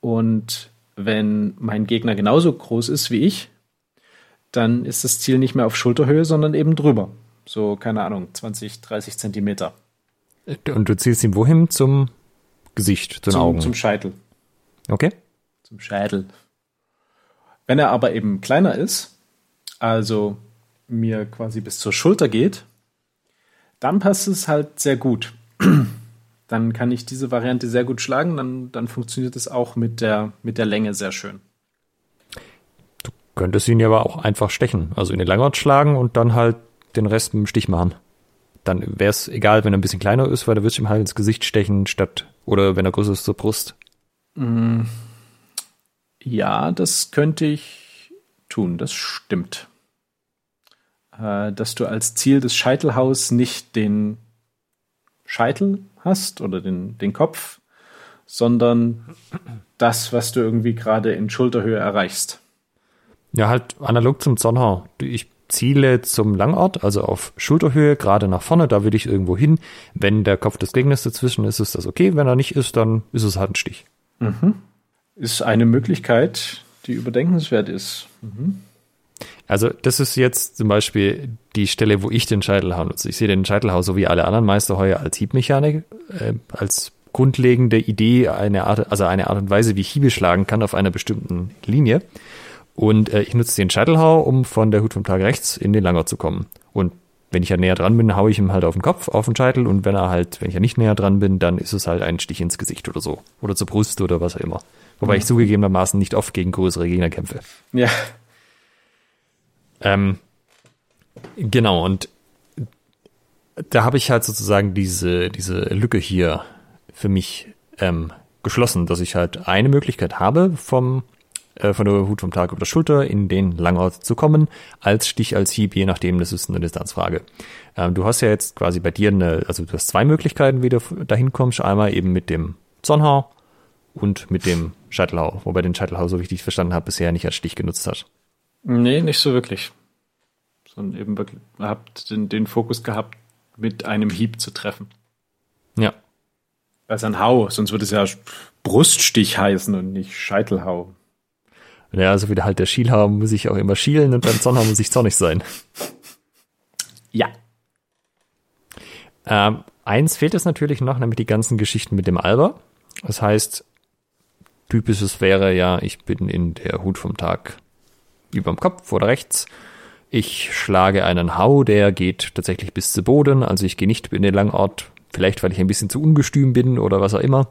Und wenn mein Gegner genauso groß ist wie ich, dann ist das Ziel nicht mehr auf Schulterhöhe, sondern eben drüber. So, keine Ahnung, 20, 30 Zentimeter. Und du zielst ihn wohin? Zum Gesicht, zu den zum, Augen? Zum Scheitel. Okay. Zum Scheitel. Wenn er aber eben kleiner ist, also mir quasi bis zur Schulter geht, dann passt es halt sehr gut. dann kann ich diese Variante sehr gut schlagen, dann, dann funktioniert es auch mit der, mit der Länge sehr schön. Du könntest ihn ja aber auch einfach stechen, also in den Langort schlagen und dann halt den Rest mit dem Stich machen. Dann wäre es egal, wenn er ein bisschen kleiner ist, weil da wirst du ihm halt ins Gesicht stechen, statt, oder wenn er größer ist zur Brust. Mm. Ja, das könnte ich tun, das stimmt. Äh, dass du als Ziel des Scheitelhaus nicht den Scheitel hast oder den, den Kopf, sondern das, was du irgendwie gerade in Schulterhöhe erreichst. Ja, halt analog zum Sonnenhau. Ich Ziele zum Langort, also auf Schulterhöhe, gerade nach vorne, da will ich irgendwo hin. Wenn der Kopf des Gegners dazwischen ist, ist das okay. Wenn er nicht ist, dann ist es halt ein Stich. Mhm. Ist eine Möglichkeit, die überdenkenswert ist. Mhm. Also das ist jetzt zum Beispiel die Stelle, wo ich den Scheitelhau nutze. Ich sehe den Scheitelhau so wie alle anderen Meisterheuer als Hiebmechanik, äh, als grundlegende Idee, eine Art, also eine Art und Weise, wie ich Hiebe schlagen kann auf einer bestimmten Linie. Und äh, ich nutze den Scheitelhau, um von der Hut vom Tag rechts in den Langer zu kommen. Und wenn ich ja näher dran bin, haue ich ihm halt auf den Kopf, auf den Scheitel. Und wenn er halt, wenn ich ja nicht näher dran bin, dann ist es halt ein Stich ins Gesicht oder so. Oder zur Brust oder was auch immer. Wobei mhm. ich zugegebenermaßen nicht oft gegen größere Gegner kämpfe. Ja. Ähm, genau, und da habe ich halt sozusagen diese, diese Lücke hier für mich ähm, geschlossen, dass ich halt eine Möglichkeit habe, vom von der Hut vom Tag über der Schulter in den Langort zu kommen, als Stich, als Hieb, je nachdem, das ist eine Distanzfrage. Ähm, du hast ja jetzt quasi bei dir eine, also du hast zwei Möglichkeiten, wie du dahin kommst. Einmal eben mit dem Sonnenhau und mit dem Scheitelhau, wobei den Scheitelhau, so wie ich dich verstanden habe, bisher nicht als Stich genutzt hast. Nee, nicht so wirklich. Sondern eben wirklich, habt den, den Fokus gehabt, mit einem Hieb zu treffen. Ja. Also ein Hau, sonst würde es ja Bruststich heißen und nicht Scheitelhau. Ja, so wie der halt der Schielhau muss ich auch immer schielen und beim Sonnenhau muss ich zornig sein. Ja. Ähm, eins fehlt es natürlich noch, nämlich die ganzen Geschichten mit dem Alber. Das heißt, typisches wäre ja, ich bin in der Hut vom Tag überm Kopf oder rechts. Ich schlage einen Hau, der geht tatsächlich bis zu Boden. Also ich gehe nicht in den Langort, vielleicht weil ich ein bisschen zu ungestüm bin oder was auch immer.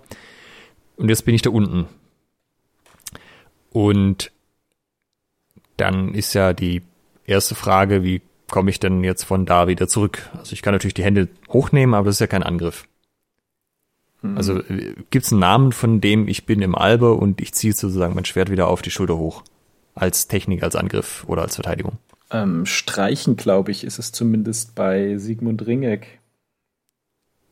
Und jetzt bin ich da unten. Und dann ist ja die erste Frage, wie komme ich denn jetzt von da wieder zurück? Also ich kann natürlich die Hände hochnehmen, aber das ist ja kein Angriff. Mhm. Also äh, gibt es einen Namen, von dem ich bin im Albe und ich ziehe sozusagen mein Schwert wieder auf die Schulter hoch. Als Technik, als Angriff oder als Verteidigung. Ähm, Streichen, glaube ich, ist es zumindest bei Sigmund Ringeck.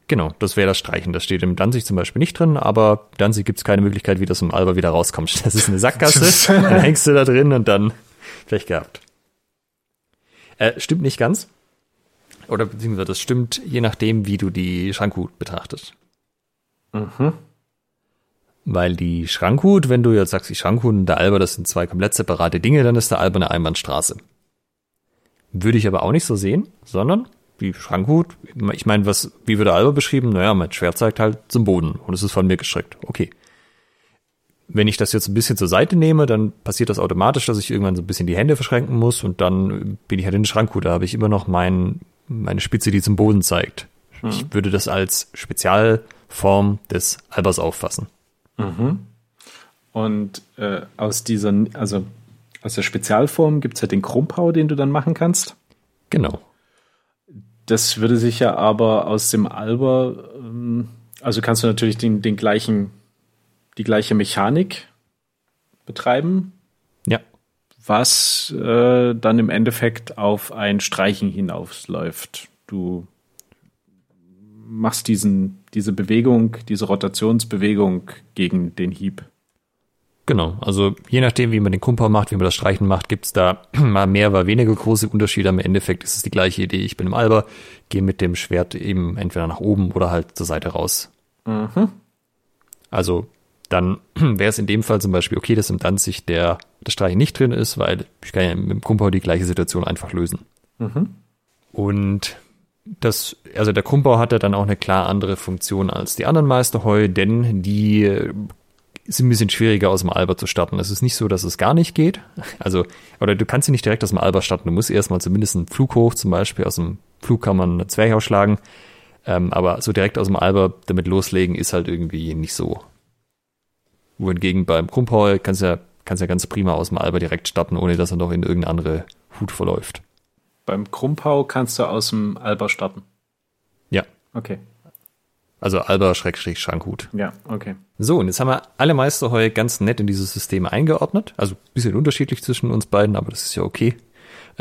Genau, das wäre das Streichen. Das steht im Danzig zum Beispiel nicht drin, aber Danzig gibt es keine Möglichkeit, wie das im Alba wieder rauskommt. Das ist eine Sackgasse, dann hängst du da drin und dann Pech gehabt. Äh, stimmt nicht ganz. Oder beziehungsweise das stimmt je nachdem, wie du die Schrankhut betrachtest. Mhm. Weil die Schrankhut, wenn du jetzt sagst, die Schrankhut und der Alba, das sind zwei komplett separate Dinge, dann ist der Alba eine Einbahnstraße. Würde ich aber auch nicht so sehen, sondern die Schrankhut, ich meine, was, wie wird der Alba beschrieben? Naja, mein Schwert zeigt halt zum Boden und es ist von mir gestrickt. Okay. Wenn ich das jetzt ein bisschen zur Seite nehme, dann passiert das automatisch, dass ich irgendwann so ein bisschen die Hände verschränken muss und dann bin ich halt in der Schrankhut. Da habe ich immer noch mein, meine Spitze, die zum Boden zeigt. Mhm. Ich würde das als Spezialform des Albers auffassen. Mhm. Und äh, aus dieser, also aus der Spezialform gibt es ja den Krumpau, den du dann machen kannst. Genau. Das würde sich ja aber aus dem Alber, ähm, also kannst du natürlich den, den gleichen, die gleiche Mechanik betreiben. Ja. Was äh, dann im Endeffekt auf ein Streichen hinausläuft. Du machst diesen, diese Bewegung, diese Rotationsbewegung gegen den Hieb. Genau, also je nachdem, wie man den Kumpel macht, wie man das Streichen macht, gibt's da mal mehr oder weniger große Unterschiede. Im Endeffekt ist es die gleiche Idee. Ich bin im Alber, gehe mit dem Schwert eben entweder nach oben oder halt zur Seite raus. Mhm. Also dann wäre es in dem Fall zum Beispiel okay, dass im Danzig der, der Streichen nicht drin ist, weil ich kann ja mit dem Kumpel die gleiche Situation einfach lösen. Mhm. Und das, also der Krumbau hat ja dann auch eine klar andere Funktion als die anderen Meisterheu, denn die ist ein bisschen schwieriger aus dem Alber zu starten. Es ist nicht so, dass es gar nicht geht. Also, oder du kannst sie nicht direkt aus dem Alber starten. Du musst erstmal zumindest einen Flug hoch, zum Beispiel aus dem Flug kann man eine Zwerg ausschlagen. Ähm, aber so direkt aus dem Alber damit loslegen ist halt irgendwie nicht so. Wohingegen beim Krumpau kannst du ja, kannst ja ganz prima aus dem Alber direkt starten, ohne dass er noch in irgendeine andere Hut verläuft. Beim Krumpau kannst du aus dem Alber starten. Ja. Okay. Also Alba-Schrankhut. Ja, okay. So, und jetzt haben wir alle Meisterheu ganz nett in dieses System eingeordnet. Also ein bisschen unterschiedlich zwischen uns beiden, aber das ist ja okay.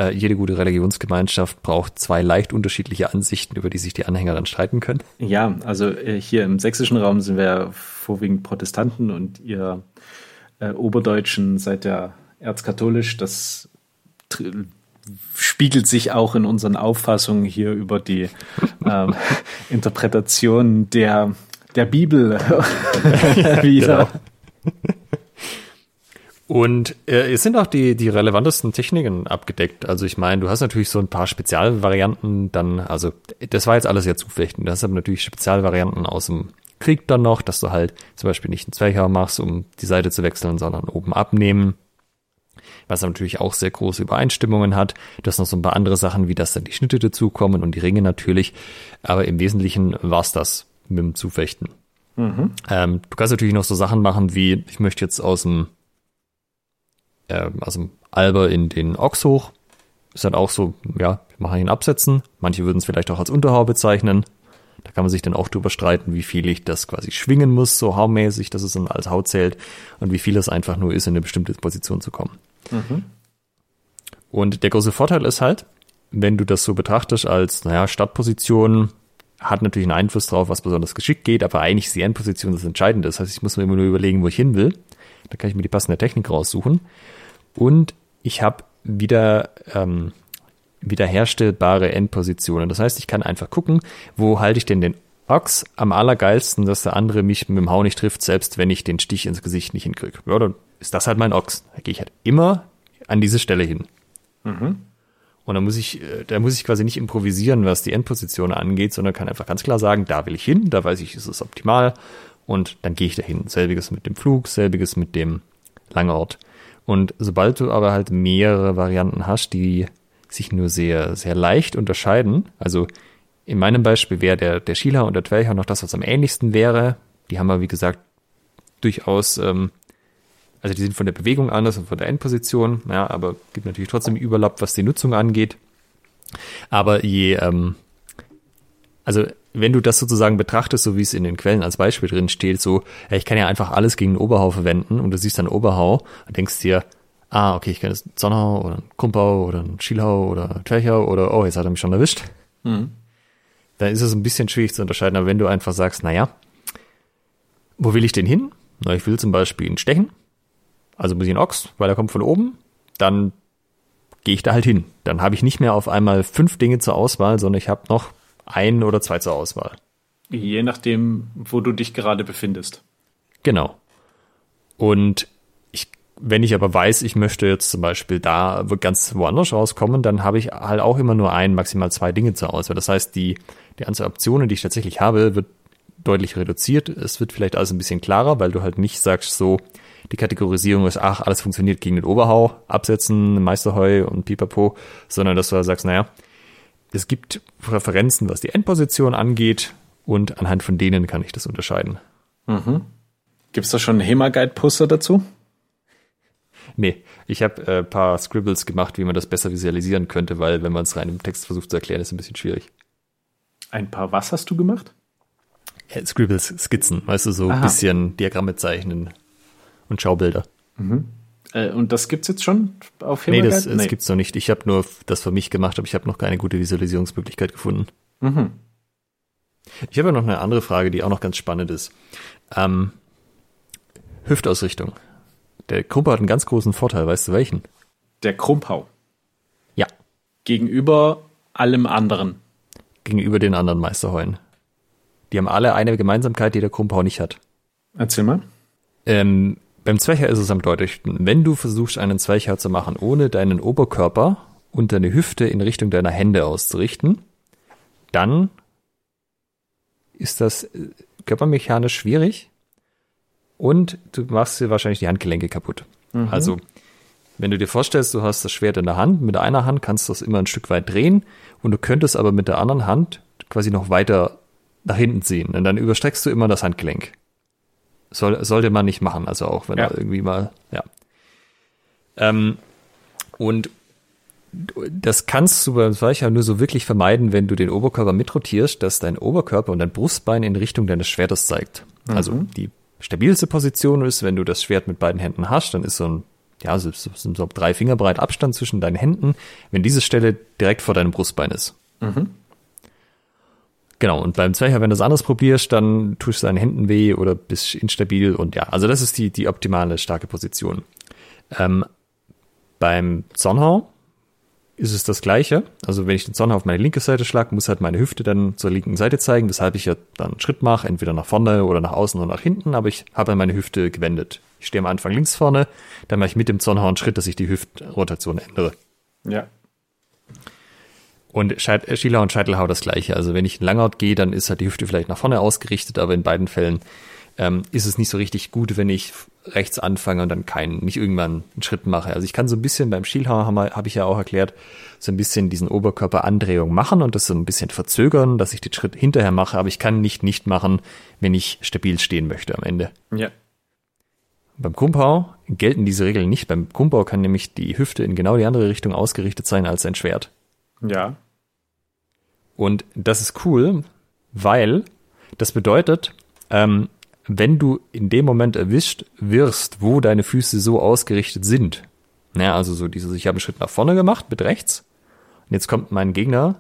Äh, jede gute Religionsgemeinschaft braucht zwei leicht unterschiedliche Ansichten, über die sich die Anhänger dann streiten können. Ja, also äh, hier im sächsischen Raum sind wir vorwiegend Protestanten und ihr äh, Oberdeutschen seid ja erzkatholisch. Das spiegelt sich auch in unseren Auffassungen hier über die ähm, Interpretation der, der Bibel wieder. Genau. Und äh, es sind auch die, die relevantesten Techniken abgedeckt. Also ich meine, du hast natürlich so ein paar Spezialvarianten dann, also das war jetzt alles ja zuflechten. Du hast aber natürlich Spezialvarianten aus dem Krieg dann noch, dass du halt zum Beispiel nicht einen Zwerchhauer machst, um die Seite zu wechseln, sondern oben abnehmen was natürlich auch sehr große Übereinstimmungen hat. Du hast noch so ein paar andere Sachen, wie dass dann die Schnitte dazukommen und die Ringe natürlich. Aber im Wesentlichen war's das mit dem Zufechten. Mhm. Ähm, du kannst natürlich noch so Sachen machen wie, ich möchte jetzt aus dem, äh, dem Alber in den Ochs hoch. Ist dann auch so, ja, wir machen ihn absetzen. Manche würden es vielleicht auch als Unterhau bezeichnen. Da kann man sich dann auch drüber streiten, wie viel ich das quasi schwingen muss, so haummäßig, dass es dann als Haut zählt und wie viel es einfach nur ist, in eine bestimmte Position zu kommen. Mhm. Und der große Vorteil ist halt, wenn du das so betrachtest als, naja, Startposition hat natürlich einen Einfluss drauf, was besonders geschickt geht, aber eigentlich ist die Endposition das Entscheidende. Das heißt, ich muss mir immer nur überlegen, wo ich hin will. Da kann ich mir die passende Technik raussuchen. Und ich habe wieder ähm, wiederherstellbare Endpositionen. Das heißt, ich kann einfach gucken, wo halte ich denn den Ochs am allergeilsten, dass der andere mich mit dem Hau nicht trifft, selbst wenn ich den Stich ins Gesicht nicht hinkriege. Ja, dann ist das halt mein Ochs. Da gehe ich halt immer an diese Stelle hin. Mhm. Und da muss ich, äh, da muss ich quasi nicht improvisieren, was die Endposition angeht, sondern kann einfach ganz klar sagen, da will ich hin, da weiß ich, ist es optimal und dann gehe ich dahin. Selbiges mit dem Flug, selbiges mit dem Langort. Und sobald du aber halt mehrere Varianten hast, die sich nur sehr, sehr leicht unterscheiden, also in meinem Beispiel wäre der, der Schieler und der Dwelcher noch das, was am ähnlichsten wäre. Die haben wir, wie gesagt, durchaus, ähm, also die sind von der Bewegung anders und von der Endposition, ja, aber gibt natürlich trotzdem Überlapp, was die Nutzung angeht. Aber je, ähm, also wenn du das sozusagen betrachtest, so wie es in den Quellen als Beispiel drin steht, so, ja, ich kann ja einfach alles gegen den Oberhau verwenden und du siehst dann Oberhau und denkst dir, ah, okay, ich kann jetzt Sonnenhau oder einen Krumpau oder einen Schielhau oder Twerchau oder, oh, jetzt hat er mich schon erwischt. Mhm. Dann ist es ein bisschen schwierig zu unterscheiden, aber wenn du einfach sagst, naja, wo will ich denn hin? Na, ich will zum Beispiel ihn stechen, also muss ich einen Ochs, weil er kommt von oben, dann gehe ich da halt hin. Dann habe ich nicht mehr auf einmal fünf Dinge zur Auswahl, sondern ich habe noch ein oder zwei zur Auswahl. Je nachdem, wo du dich gerade befindest. Genau. Und ich, wenn ich aber weiß, ich möchte jetzt zum Beispiel da ganz woanders rauskommen, dann habe ich halt auch immer nur ein, maximal zwei Dinge zur Auswahl. Das heißt, die, die Anzahl Optionen, die ich tatsächlich habe, wird deutlich reduziert. Es wird vielleicht alles ein bisschen klarer, weil du halt nicht sagst, so, die Kategorisierung ist, ach, alles funktioniert gegen den Oberhau, absetzen, Meisterheu und Pipapo, sondern dass du halt sagst, naja, es gibt Präferenzen, was die Endposition angeht und anhand von denen kann ich das unterscheiden. Mhm. Gibt es da schon einen HEMA-Guide-Poster dazu? Nee, ich habe ein äh, paar Scribbles gemacht, wie man das besser visualisieren könnte, weil wenn man es rein im Text versucht zu erklären, ist es ein bisschen schwierig. Ein paar was hast du gemacht? Ja, Scribbles, Skizzen, weißt du, so ein bisschen Diagramme zeichnen und Schaubilder. Mhm. Äh, und das gibt's jetzt schon auf Himmelguide? Nee, das, nee. das gibt's noch nicht. Ich habe nur das für mich gemacht, aber ich habe noch keine gute Visualisierungsmöglichkeit gefunden. Mhm. Ich habe noch eine andere Frage, die auch noch ganz spannend ist. Ähm, Hüftausrichtung. Der Krumpau hat einen ganz großen Vorteil. Weißt du welchen? Der Krumpau. Ja. Gegenüber allem anderen. Gegenüber den anderen Meisterheuen. Die haben alle eine Gemeinsamkeit, die der Krumpau nicht hat. Erzähl mal. Ähm, beim Zwercher ist es am deutlichsten. Wenn du versuchst, einen Zwercher zu machen, ohne deinen Oberkörper und deine Hüfte in Richtung deiner Hände auszurichten, dann ist das äh, körpermechanisch schwierig und du machst dir wahrscheinlich die Handgelenke kaputt. Mhm. Also, wenn du dir vorstellst, du hast das Schwert in der Hand, mit einer Hand kannst du es immer ein Stück weit drehen und du könntest aber mit der anderen Hand quasi noch weiter nach hinten ziehen und dann überstreckst du immer das Handgelenk. Soll, sollte man nicht machen, also auch wenn ja. er irgendwie mal, ja. Ähm, und das kannst du beim Weicher nur so wirklich vermeiden, wenn du den Oberkörper mitrotierst, dass dein Oberkörper und dein Brustbein in Richtung deines Schwertes zeigt. Mhm. Also die stabilste Position ist, wenn du das Schwert mit beiden Händen hast, dann ist so ein, ja, so, so, so drei Finger breit Abstand zwischen deinen Händen, wenn diese Stelle direkt vor deinem Brustbein ist. Mhm. Genau, und beim Zwercher, wenn du es anders probierst, dann tust du deinen Händen weh oder bist instabil und ja, also das ist die, die optimale starke Position. Ähm, beim Zornhau ist es das Gleiche. Also wenn ich den Zornhau auf meine linke Seite schlage, muss halt meine Hüfte dann zur linken Seite zeigen, weshalb ich ja dann einen Schritt mache, entweder nach vorne oder nach außen oder nach hinten, aber ich habe meine Hüfte gewendet. Ich stehe am Anfang links vorne, dann mache ich mit dem Zornhau einen Schritt, dass ich die Hüftrotation ändere. Ja. Und äh, Schieler und Scheitelhau das gleiche. Also wenn ich in Langout gehe, dann ist halt die Hüfte vielleicht nach vorne ausgerichtet, aber in beiden Fällen ähm, ist es nicht so richtig gut, wenn ich rechts anfange und dann keinen, nicht irgendwann einen Schritt mache. Also ich kann so ein bisschen beim Schielhau, habe hab ich ja auch erklärt, so ein bisschen diesen Oberkörperandrehung machen und das so ein bisschen verzögern, dass ich den Schritt hinterher mache, aber ich kann nicht nicht machen, wenn ich stabil stehen möchte am Ende. Ja. Beim Kumpau gelten diese Regeln nicht. Beim Kumpau kann nämlich die Hüfte in genau die andere Richtung ausgerichtet sein als ein Schwert. Ja. Und das ist cool, weil das bedeutet, ähm, wenn du in dem Moment erwischt wirst, wo deine Füße so ausgerichtet sind, naja, also so dieses, ich habe einen Schritt nach vorne gemacht mit rechts und jetzt kommt mein Gegner,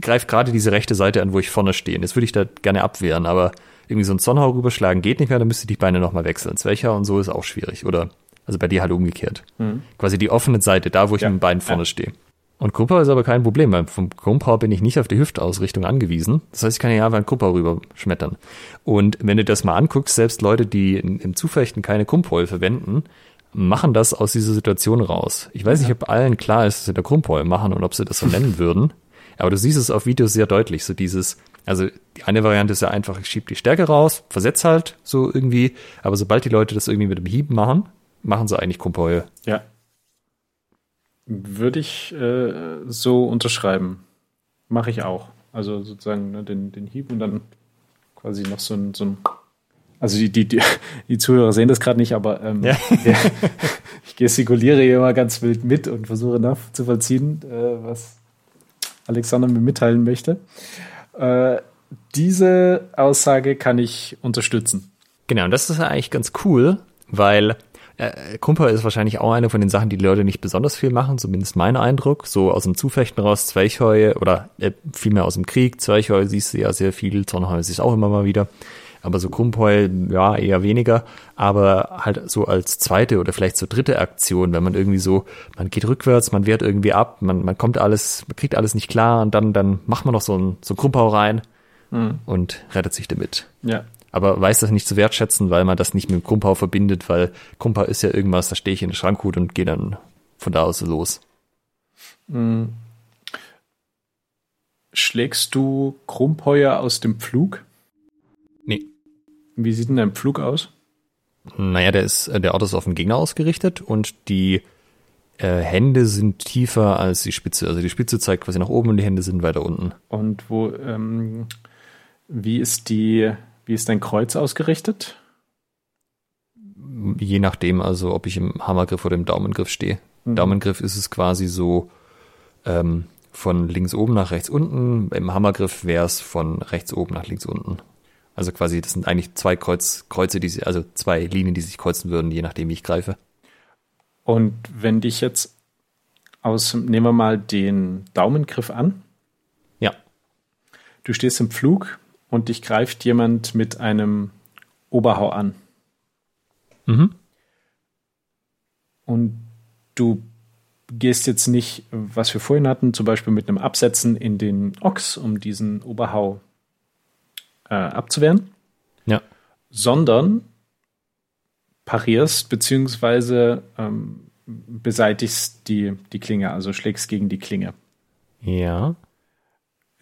greift gerade diese rechte Seite an, wo ich vorne stehe. Und jetzt würde ich da gerne abwehren, aber irgendwie so ein Sonnenhau rüberschlagen geht nicht mehr, dann müsste ich die Beine nochmal wechseln. Zwächer und so ist auch schwierig. Oder, also bei dir halt umgekehrt. Mhm. Quasi die offene Seite, da wo ich ja. mit den Beinen vorne ja. stehe. Und Kruppau ist aber kein Problem, weil vom Krumpau bin ich nicht auf die Hüftausrichtung angewiesen. Das heißt, ich kann ja einfach einen Krumpau rüberschmettern. Und wenn du das mal anguckst, selbst Leute, die im Zufechten keine Krumpau verwenden, machen das aus dieser Situation raus. Ich weiß nicht, ob allen klar ist, dass sie da Krumpau machen und ob sie das so nennen würden. Aber du siehst es auf Videos sehr deutlich, so dieses, also die eine Variante ist ja einfach, ich schieb die Stärke raus, versetz halt so irgendwie, aber sobald die Leute das irgendwie mit dem Hieb machen, machen sie eigentlich Krumpau. Ja. Würde ich äh, so unterschreiben. Mache ich auch. Also sozusagen ne, den, den Hieb und dann quasi noch so ein, so ein also die, die, die, die Zuhörer sehen das gerade nicht, aber ähm, ja. ich gestikuliere hier immer ganz wild mit und versuche nachzuvollziehen, äh, was Alexander mir mitteilen möchte. Äh, diese Aussage kann ich unterstützen. Genau, und das ist eigentlich ganz cool, weil äh, Kumper ist wahrscheinlich auch eine von den Sachen, die, die Leute nicht besonders viel machen, zumindest mein Eindruck. So aus dem Zufechten raus, Zwerchheu oder äh, vielmehr aus dem Krieg. Zwerchheu siehst du ja sehr viel, Zornheu siehst du auch immer mal wieder. Aber so Krumpeu, ja, eher weniger. Aber halt so als zweite oder vielleicht so dritte Aktion, wenn man irgendwie so, man geht rückwärts, man wehrt irgendwie ab, man, man kommt alles, man kriegt alles nicht klar und dann, dann macht man noch so ein, so Krumpau rein mhm. und rettet sich damit. Ja. Aber weiß das nicht zu wertschätzen, weil man das nicht mit dem Krumpau verbindet, weil Krumpau ist ja irgendwas, da stehe ich in den Schrankhut und gehe dann von da aus los. Mhm. Schlägst du Krumpeuer aus dem Pflug? Nee. Wie sieht denn dein Pflug aus? Naja, der ist, der Ort ist auf den Gegner ausgerichtet und die äh, Hände sind tiefer als die Spitze. Also die Spitze zeigt quasi nach oben und die Hände sind weiter unten. Und wo, ähm, wie ist die, wie ist dein Kreuz ausgerichtet? Je nachdem, also ob ich im Hammergriff oder im Daumengriff stehe. Mhm. Daumengriff ist es quasi so ähm, von links oben nach rechts unten. Im Hammergriff wäre es von rechts oben nach links unten. Also quasi, das sind eigentlich zwei Kreuz, Kreuze, die also zwei Linien, die sich kreuzen würden, je nachdem, wie ich greife. Und wenn dich jetzt aus, nehmen wir mal den Daumengriff an. Ja. Du stehst im Flug und dich greift jemand mit einem Oberhau an. Mhm. Und du gehst jetzt nicht, was wir vorhin hatten, zum Beispiel mit einem Absetzen in den Ochs, um diesen Oberhau äh, abzuwehren. Ja. Sondern parierst beziehungsweise ähm, beseitigst die, die Klinge, also schlägst gegen die Klinge. Ja.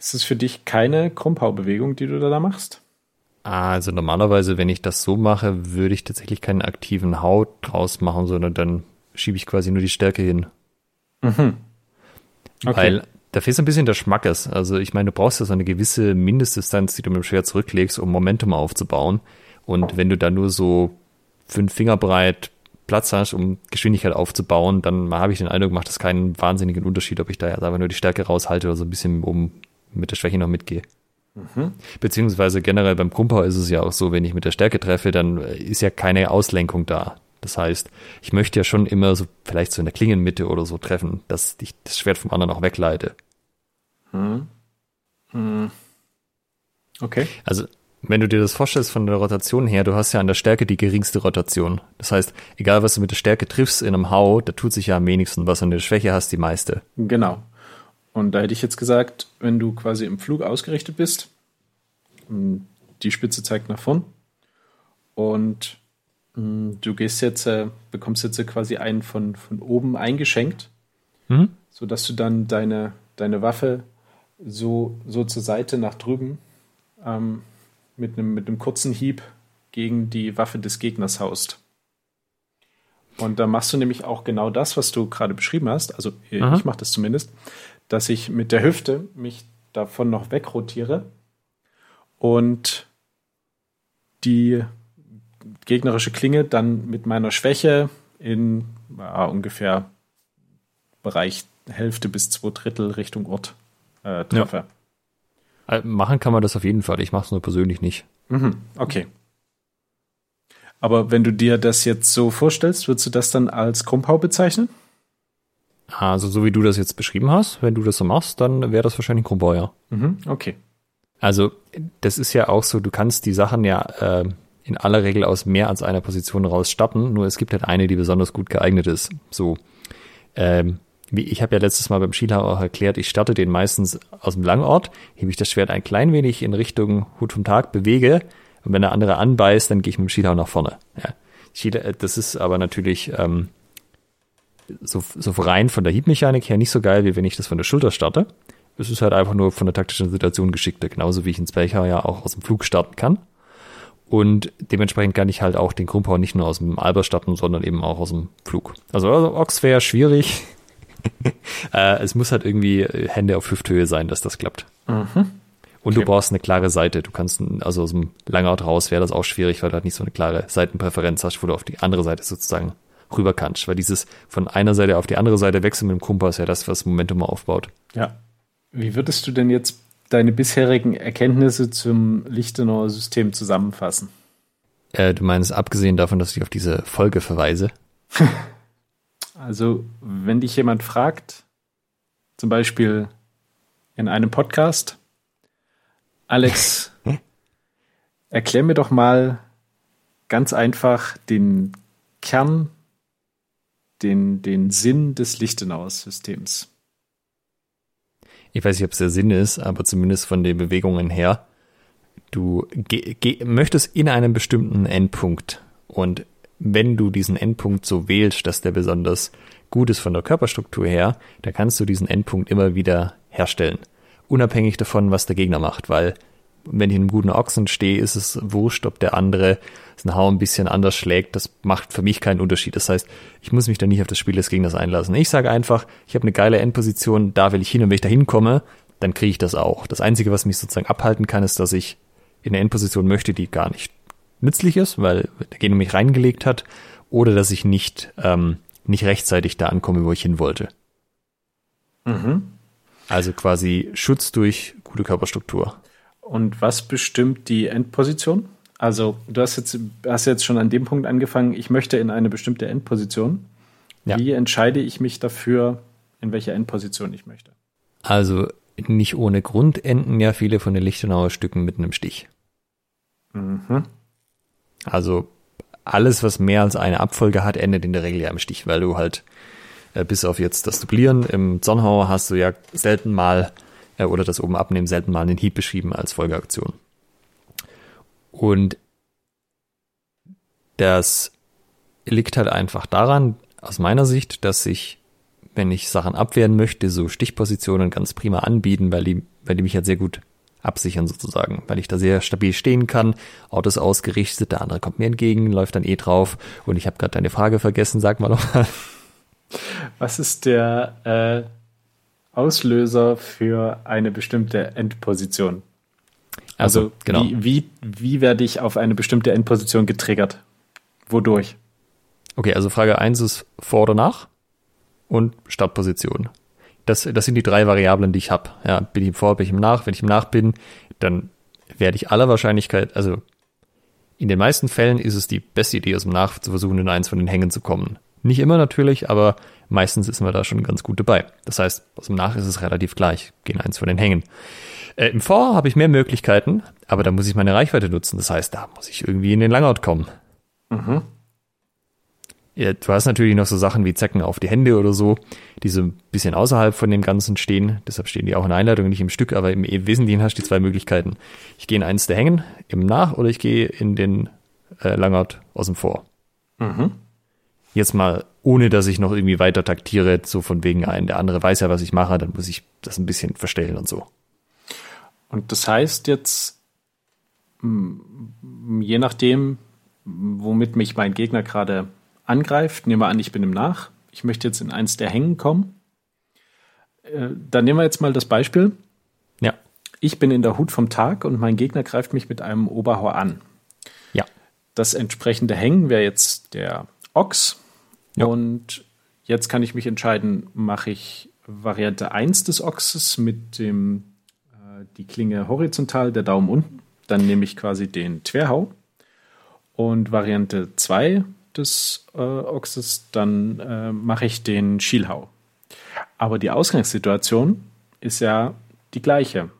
Ist es für dich keine Krumpau-Bewegung, die du da machst? Also normalerweise, wenn ich das so mache, würde ich tatsächlich keinen aktiven Haut draus machen, sondern dann schiebe ich quasi nur die Stärke hin. Mhm. Okay. Weil da fehlt so ein bisschen der Schmackes. Also ich meine, du brauchst ja so eine gewisse Mindestdistanz, die du mit dem Schwert zurücklegst, um Momentum aufzubauen. Und wenn du da nur so fünf Finger breit Platz hast, um Geschwindigkeit aufzubauen, dann habe ich den Eindruck, macht das keinen wahnsinnigen Unterschied, ob ich da jetzt einfach nur die Stärke raushalte oder so ein bisschen oben mit der Schwäche noch mitgehe. Mhm. Beziehungsweise generell beim Krumpau ist es ja auch so, wenn ich mit der Stärke treffe, dann ist ja keine Auslenkung da. Das heißt, ich möchte ja schon immer so vielleicht so in der Klingenmitte oder so treffen, dass ich das Schwert vom anderen auch wegleite. Hm. Hm. Okay. Also, wenn du dir das vorstellst von der Rotation her, du hast ja an der Stärke die geringste Rotation. Das heißt, egal was du mit der Stärke triffst in einem Hau, da tut sich ja am wenigsten was. Und der Schwäche hast die meiste. Genau. Und da hätte ich jetzt gesagt, wenn du quasi im Flug ausgerichtet bist, hm, die Spitze zeigt nach vorn und hm, du gehst jetzt, äh, bekommst jetzt quasi einen von, von oben eingeschenkt, mhm. sodass du dann deine, deine Waffe so, so zur Seite nach drüben ähm, mit, einem, mit einem kurzen Hieb gegen die Waffe des Gegners haust. Und da machst du nämlich auch genau das, was du gerade beschrieben hast. Also Aha. ich mache das zumindest, dass ich mit der Hüfte mich davon noch wegrotiere und die gegnerische Klinge dann mit meiner Schwäche in ja, ungefähr Bereich Hälfte bis zwei Drittel Richtung Ort äh, treffe. Ja. Äh, machen kann man das auf jeden Fall. Ich mache es nur persönlich nicht. Mhm, okay. Aber wenn du dir das jetzt so vorstellst, würdest du das dann als Krumpau bezeichnen? Also so wie du das jetzt beschrieben hast, wenn du das so machst, dann wäre das wahrscheinlich ein Krumpau, ja. Mhm, okay. Also das ist ja auch so, du kannst die Sachen ja äh, in aller Regel aus mehr als einer Position raus starten, nur es gibt halt eine, die besonders gut geeignet ist. So, ähm, wie ich habe ja letztes Mal beim Skilauch auch erklärt, ich starte den meistens aus dem Langort, hebe ich das Schwert ein klein wenig in Richtung Hut vom Tag, bewege und wenn der andere anbeißt, dann gehe ich mit dem Skilauch nach vorne. Ja. Skila das ist aber natürlich ähm, so, so rein von der Hiebmechanik her nicht so geil, wie wenn ich das von der Schulter starte. Es ist halt einfach nur von der taktischen Situation geschickter, genauso wie ich ins Becher ja auch aus dem Flug starten kann. Und dementsprechend kann ich halt auch den Krumpau nicht nur aus dem Alber starten, sondern eben auch aus dem Flug. Also, also Ochs wäre schwierig. äh, es muss halt irgendwie Hände auf Hüfthöhe sein, dass das klappt. Mhm. Und okay. du brauchst eine klare Seite. Du kannst, also aus dem Langout raus wäre das auch schwierig, weil du halt nicht so eine klare Seitenpräferenz hast, wo du auf die andere Seite sozusagen rüber kannst. Weil dieses von einer Seite auf die andere Seite wechseln mit dem Krumpau ist ja das, was Momentum aufbaut. Ja. Wie würdest du denn jetzt deine bisherigen Erkenntnisse zum Lichtenauer System zusammenfassen? Äh, du meinst, abgesehen davon, dass ich auf diese Folge verweise? also, wenn dich jemand fragt, zum Beispiel in einem Podcast, Alex, erklär mir doch mal ganz einfach den Kern, den, den Sinn des Lichtenauer-Systems ich weiß nicht, ob es der Sinn ist, aber zumindest von den Bewegungen her, du möchtest in einem bestimmten Endpunkt und wenn du diesen Endpunkt so wählst, dass der besonders gut ist von der Körperstruktur her, dann kannst du diesen Endpunkt immer wieder herstellen. Unabhängig davon, was der Gegner macht, weil wenn ich in einem guten Ochsen stehe, ist es wurscht, ob der andere sein Hau ein bisschen anders schlägt. Das macht für mich keinen Unterschied. Das heißt, ich muss mich da nicht auf das Spiel des Gegners einlassen. Ich sage einfach, ich habe eine geile Endposition, da will ich hin und wenn ich da hinkomme, dann kriege ich das auch. Das Einzige, was mich sozusagen abhalten kann, ist, dass ich in eine Endposition möchte, die gar nicht nützlich ist, weil der Gegner mich reingelegt hat, oder dass ich nicht, ähm, nicht rechtzeitig da ankomme, wo ich hin wollte. Mhm. Also quasi Schutz durch gute Körperstruktur. Und was bestimmt die Endposition? Also, du hast jetzt, hast jetzt schon an dem Punkt angefangen, ich möchte in eine bestimmte Endposition. Ja. Wie entscheide ich mich dafür, in welcher Endposition ich möchte? Also, nicht ohne Grund enden ja viele von den Lichtenauer Stücken mit einem Stich. Mhm. Also, alles, was mehr als eine Abfolge hat, endet in der Regel ja im Stich, weil du halt, äh, bis auf jetzt das Duplieren im Zornhauer hast du ja selten mal äh, oder das oben abnehmen selten mal einen Hieb beschrieben als Folgeaktion. Und das liegt halt einfach daran, aus meiner Sicht, dass sich, wenn ich Sachen abwehren möchte, so Stichpositionen ganz prima anbieten, weil die, weil die mich halt sehr gut absichern sozusagen, weil ich da sehr stabil stehen kann, Autos ausgerichtet, der andere kommt mir entgegen, läuft dann eh drauf und ich habe gerade deine Frage vergessen, sag mal nochmal. Was ist der äh, Auslöser für eine bestimmte Endposition. Also, also genau. wie, wie, wie werde ich auf eine bestimmte Endposition getriggert? Wodurch? Okay, also Frage 1 ist vor oder nach und Startposition. Das, das sind die drei Variablen, die ich habe. Ja, bin ich im Vor, bin ich im Nach? Wenn ich im Nach bin, dann werde ich aller Wahrscheinlichkeit, also in den meisten Fällen ist es die beste Idee, aus dem Nach zu versuchen, in eins von den Hängen zu kommen. Nicht immer natürlich, aber meistens ist man da schon ganz gut dabei. Das heißt, aus dem Nach ist es relativ gleich. Gehen eins von den Hängen. Äh, Im Vor habe ich mehr Möglichkeiten, aber da muss ich meine Reichweite nutzen. Das heißt, da muss ich irgendwie in den Langout kommen. Mhm. Ja, du hast natürlich noch so Sachen wie Zecken auf die Hände oder so, die so ein bisschen außerhalb von dem Ganzen stehen. Deshalb stehen die auch in der Einleitung, nicht im Stück, aber im Wesentlichen hast du die zwei Möglichkeiten. Ich gehe in eins der Hängen im Nach oder ich gehe in den äh, Langout aus dem Vor. Mhm. Jetzt mal, ohne dass ich noch irgendwie weiter taktiere, so von wegen ein, der andere weiß ja, was ich mache, dann muss ich das ein bisschen verstellen und so. Und das heißt jetzt, je nachdem, womit mich mein Gegner gerade angreift, nehmen wir an, ich bin im Nach, ich möchte jetzt in eins der Hängen kommen. Äh, dann nehmen wir jetzt mal das Beispiel. Ja. Ich bin in der Hut vom Tag und mein Gegner greift mich mit einem Oberhor an. Ja. Das entsprechende Hängen wäre jetzt der Ochs. Ja. Und jetzt kann ich mich entscheiden, mache ich Variante 1 des Ochses mit dem äh, die Klinge horizontal, der Daumen unten. Dann nehme ich quasi den Twerhau. Und Variante 2 des äh, Ochses, dann äh, mache ich den Schielhau. Aber die Ausgangssituation ist ja die gleiche.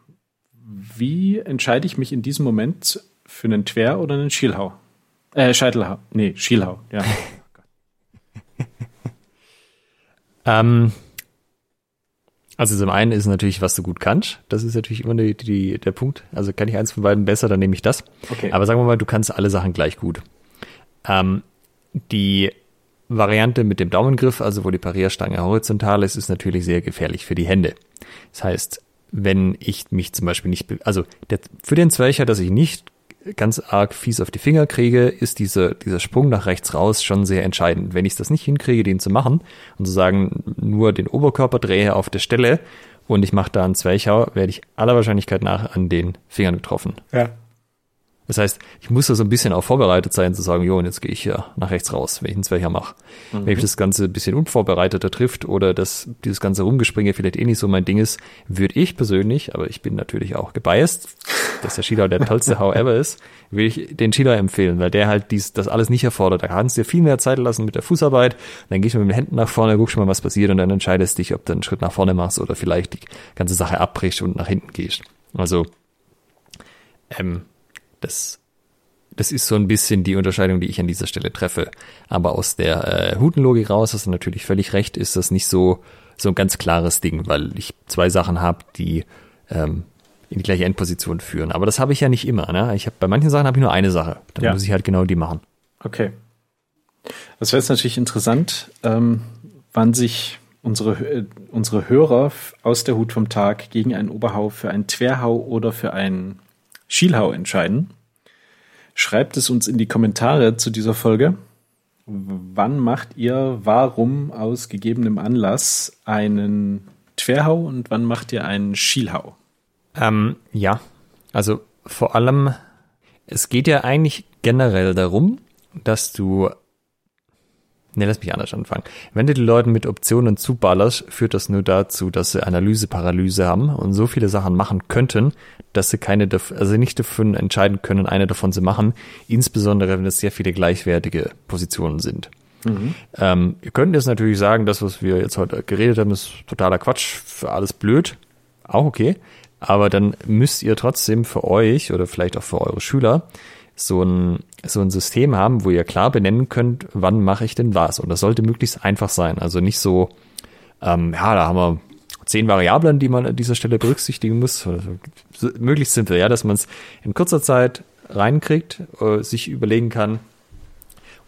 Wie entscheide ich mich in diesem Moment für einen Twer oder einen Schielhau? Äh, Scheitelhau. Nee, Schielhau, ja. ähm, also zum einen ist natürlich, was du gut kannst. Das ist natürlich immer die, die, der Punkt. Also kann ich eins von beiden besser, dann nehme ich das. Okay. Aber sagen wir mal, du kannst alle Sachen gleich gut. Ähm, die Variante mit dem Daumengriff, also wo die Parierstange horizontal ist, ist natürlich sehr gefährlich für die Hände. Das heißt, wenn ich mich zum Beispiel nicht, also der, für den Zwercher, dass ich nicht ganz arg fies auf die Finger kriege, ist dieser, dieser Sprung nach rechts raus schon sehr entscheidend. Wenn ich das nicht hinkriege, den zu machen und zu sagen, nur den Oberkörper drehe auf der Stelle und ich mache da einen Zwerchhau, werde ich aller Wahrscheinlichkeit nach an den Fingern getroffen. Ja. Das heißt, ich muss da so ein bisschen auch vorbereitet sein, zu sagen, jo, und jetzt gehe ich hier nach rechts raus, wenn ich einen Zwercher mache. Mhm. Wenn ich das Ganze ein bisschen unvorbereiteter trifft oder dass dieses ganze Rumgespringe vielleicht eh nicht so mein Ding ist, würde ich persönlich, aber ich bin natürlich auch gebiased, dass der Schieler der tollste How ever ist, würde ich den Schieler empfehlen, weil der halt dies, das alles nicht erfordert. Da kannst du dir viel mehr Zeit lassen mit der Fußarbeit, dann gehst du mit den Händen nach vorne, guckst mal, was passiert und dann entscheidest dich, ob du einen Schritt nach vorne machst oder vielleicht die ganze Sache abbrichst und nach hinten gehst. Also, ähm, das, das ist so ein bisschen die Unterscheidung, die ich an dieser Stelle treffe. Aber aus der äh, Hutenlogik raus, hast du natürlich völlig recht, ist das nicht so, so ein ganz klares Ding, weil ich zwei Sachen habe, die ähm, in die gleiche Endposition führen. Aber das habe ich ja nicht immer. Ne? Ich hab, bei manchen Sachen habe ich nur eine Sache. Dann ja. muss ich halt genau die machen. Okay. Das wäre jetzt natürlich interessant, ähm, wann sich unsere, äh, unsere Hörer aus der Hut vom Tag gegen einen Oberhau für einen Twerhau oder für einen Schielhau entscheiden. Schreibt es uns in die Kommentare zu dieser Folge. Wann macht ihr warum aus gegebenem Anlass einen Twerhau und wann macht ihr einen Schielhau? Ähm, ja, also vor allem, es geht ja eigentlich generell darum, dass du Ne, lass mich anders anfangen. Wenn du die Leute mit Optionen zuballerst, führt das nur dazu, dass sie Analyseparalyse haben und so viele Sachen machen könnten, dass sie keine, also nicht davon entscheiden können, eine davon zu machen, insbesondere wenn es sehr viele gleichwertige Positionen sind. Mhm. Ähm, ihr könnt jetzt natürlich sagen, das, was wir jetzt heute geredet haben, ist totaler Quatsch, für alles blöd. Auch okay. Aber dann müsst ihr trotzdem für euch oder vielleicht auch für eure Schüler so ein, so ein System haben, wo ihr klar benennen könnt, wann mache ich denn was. Und das sollte möglichst einfach sein. Also nicht so, ähm, ja, da haben wir zehn Variablen, die man an dieser Stelle berücksichtigen muss. So, möglichst simpel, ja, dass man es in kurzer Zeit reinkriegt, äh, sich überlegen kann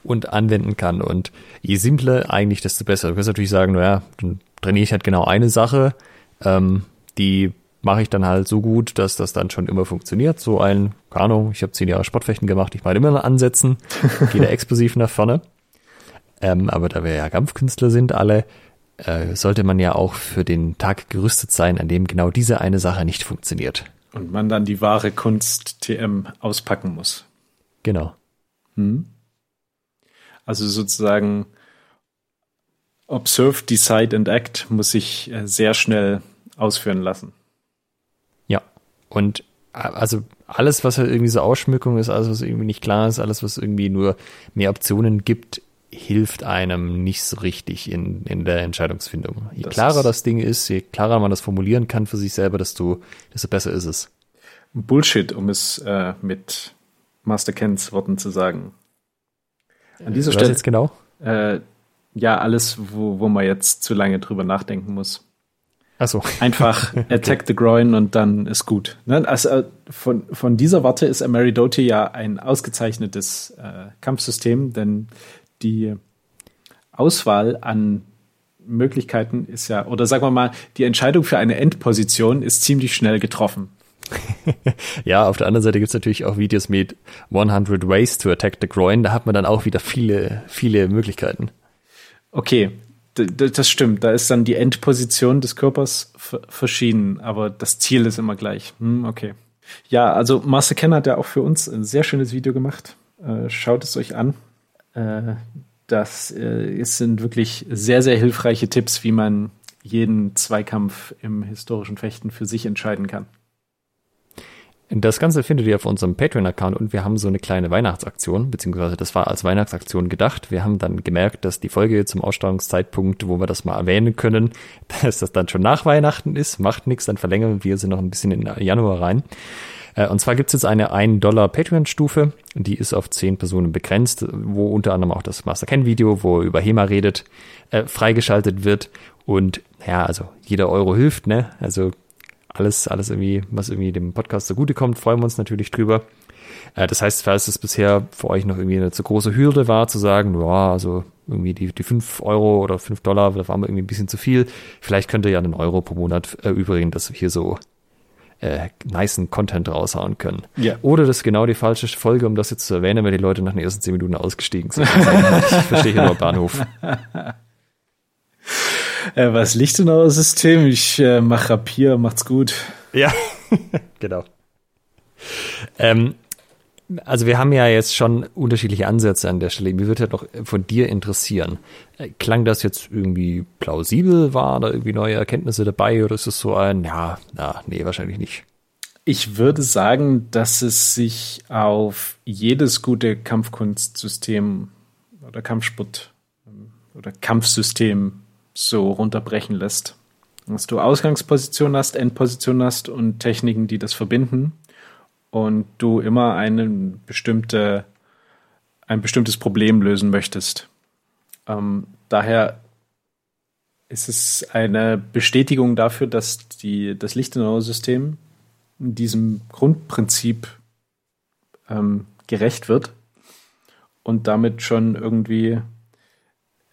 und anwenden kann. Und je simpler eigentlich, desto besser. Du kannst natürlich sagen, naja, dann trainiere ich halt genau eine Sache, ähm, die mache ich dann halt so gut, dass das dann schon immer funktioniert. So ein, keine Ahnung, ich habe zehn Jahre Sportfechten gemacht, ich mache immer ansetzen, gehe da explosiv nach vorne. Ähm, aber da wir ja Kampfkünstler sind alle, äh, sollte man ja auch für den Tag gerüstet sein, an dem genau diese eine Sache nicht funktioniert. Und man dann die wahre Kunst TM auspacken muss. Genau. Hm. Also sozusagen Observe, Decide and Act muss sich äh, sehr schnell ausführen lassen. Und also alles, was halt irgendwie so Ausschmückung ist, alles, was irgendwie nicht klar ist, alles, was irgendwie nur mehr Optionen gibt, hilft einem nicht so richtig in, in der Entscheidungsfindung. Je das klarer das Ding ist, je klarer man das formulieren kann für sich selber, desto, desto besser ist es. Bullshit, um es äh, mit Master Kens Worten zu sagen. An dieser was Stelle. jetzt genau? Äh, ja, alles, wo, wo man jetzt zu lange drüber nachdenken muss. Ach so. Einfach attack okay. the groin und dann ist gut. Ne? Also äh, von, von dieser Warte ist Ameridote ja ein ausgezeichnetes äh, Kampfsystem, denn die Auswahl an Möglichkeiten ist ja, oder sagen wir mal, die Entscheidung für eine Endposition ist ziemlich schnell getroffen. ja, auf der anderen Seite gibt es natürlich auch Videos mit 100 Ways to Attack the Groin. Da hat man dann auch wieder viele, viele Möglichkeiten. Okay, das stimmt. Da ist dann die Endposition des Körpers verschieden, aber das Ziel ist immer gleich. Hm, okay. Ja, also Master Ken hat ja auch für uns ein sehr schönes Video gemacht. Äh, schaut es euch an. Äh, das äh, sind wirklich sehr, sehr hilfreiche Tipps, wie man jeden Zweikampf im historischen Fechten für sich entscheiden kann. Das Ganze findet ihr auf unserem Patreon-Account und wir haben so eine kleine Weihnachtsaktion, beziehungsweise das war als Weihnachtsaktion gedacht. Wir haben dann gemerkt, dass die Folge zum Ausstrahlungszeitpunkt, wo wir das mal erwähnen können, dass das dann schon nach Weihnachten ist. Macht nichts, dann verlängern wir sie noch ein bisschen in Januar rein. Äh, und zwar gibt es jetzt eine 1 Dollar Patreon-Stufe, die ist auf 10 Personen begrenzt, wo unter anderem auch das Master Ken-Video, wo er über HEMA redet, äh, freigeschaltet wird. Und ja, also jeder Euro hilft, ne? Also alles, alles irgendwie, was irgendwie dem Podcast zugutekommt, freuen wir uns natürlich drüber. Äh, das heißt, falls es bisher für euch noch irgendwie eine zu große Hürde war, zu sagen, ja, also irgendwie die, die 5 Euro oder 5 Dollar, das war mir irgendwie ein bisschen zu viel, vielleicht könnt ihr ja einen Euro pro Monat erübrigen, dass wir hier so äh, niceen Content raushauen können. Ja. Oder das ist genau die falsche Folge, um das jetzt zu erwähnen, weil die Leute nach den ersten 10 Minuten ausgestiegen sind. ich verstehe hier nur Bahnhof. Äh, was Lichtenauer System? Ich äh, mache Rapier, macht's gut. Ja, genau. Ähm, also wir haben ja jetzt schon unterschiedliche Ansätze an der Stelle. Mir würde halt noch von dir interessieren. Äh, klang das jetzt irgendwie plausibel? War da irgendwie neue Erkenntnisse dabei? Oder ist es so ein, ja, na, nee, wahrscheinlich nicht? Ich würde sagen, dass es sich auf jedes gute Kampfkunstsystem oder Kampfsport ähm, oder Kampfsystem so runterbrechen lässt. Dass du Ausgangsposition hast, Endposition hast und Techniken, die das verbinden und du immer eine bestimmte, ein bestimmtes Problem lösen möchtest. Ähm, daher ist es eine Bestätigung dafür, dass die, das Lichtenauer-System diesem Grundprinzip ähm, gerecht wird und damit schon irgendwie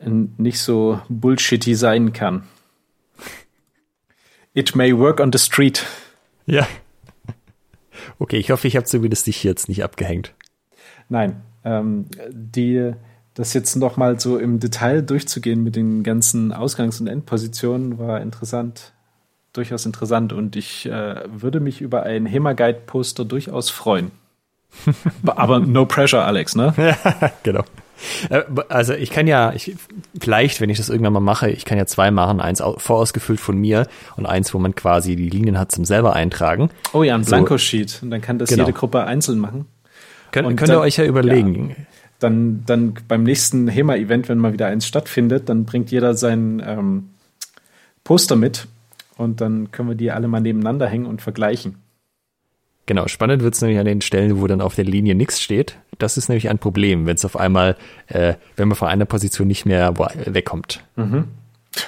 nicht so bullshitty sein kann. It may work on the street. Ja. Okay, ich hoffe, ich habe zumindest dich jetzt nicht abgehängt. Nein, ähm, die, das jetzt noch mal so im Detail durchzugehen mit den ganzen Ausgangs- und Endpositionen war interessant, durchaus interessant und ich äh, würde mich über ein HEMA-Guide-Poster durchaus freuen. Aber no pressure, Alex, ne? Ja, genau. Äh, also ich kann ja, ich, vielleicht, wenn ich das irgendwann mal mache, ich kann ja zwei machen, eins vorausgefüllt von mir und eins, wo man quasi die Linien hat zum selber eintragen. Oh ja, ein Blankosheet. So, und dann kann das genau. jede Gruppe einzeln machen. Kön und könnt ihr euch ja überlegen. Ja, dann, dann beim nächsten HEMA-Event, wenn mal wieder eins stattfindet, dann bringt jeder sein ähm, Poster mit und dann können wir die alle mal nebeneinander hängen und vergleichen. Genau, spannend wird es nämlich an den Stellen, wo dann auf der Linie nichts steht. Das ist nämlich ein Problem, wenn es auf einmal, äh, wenn man von einer Position nicht mehr wegkommt. Mhm.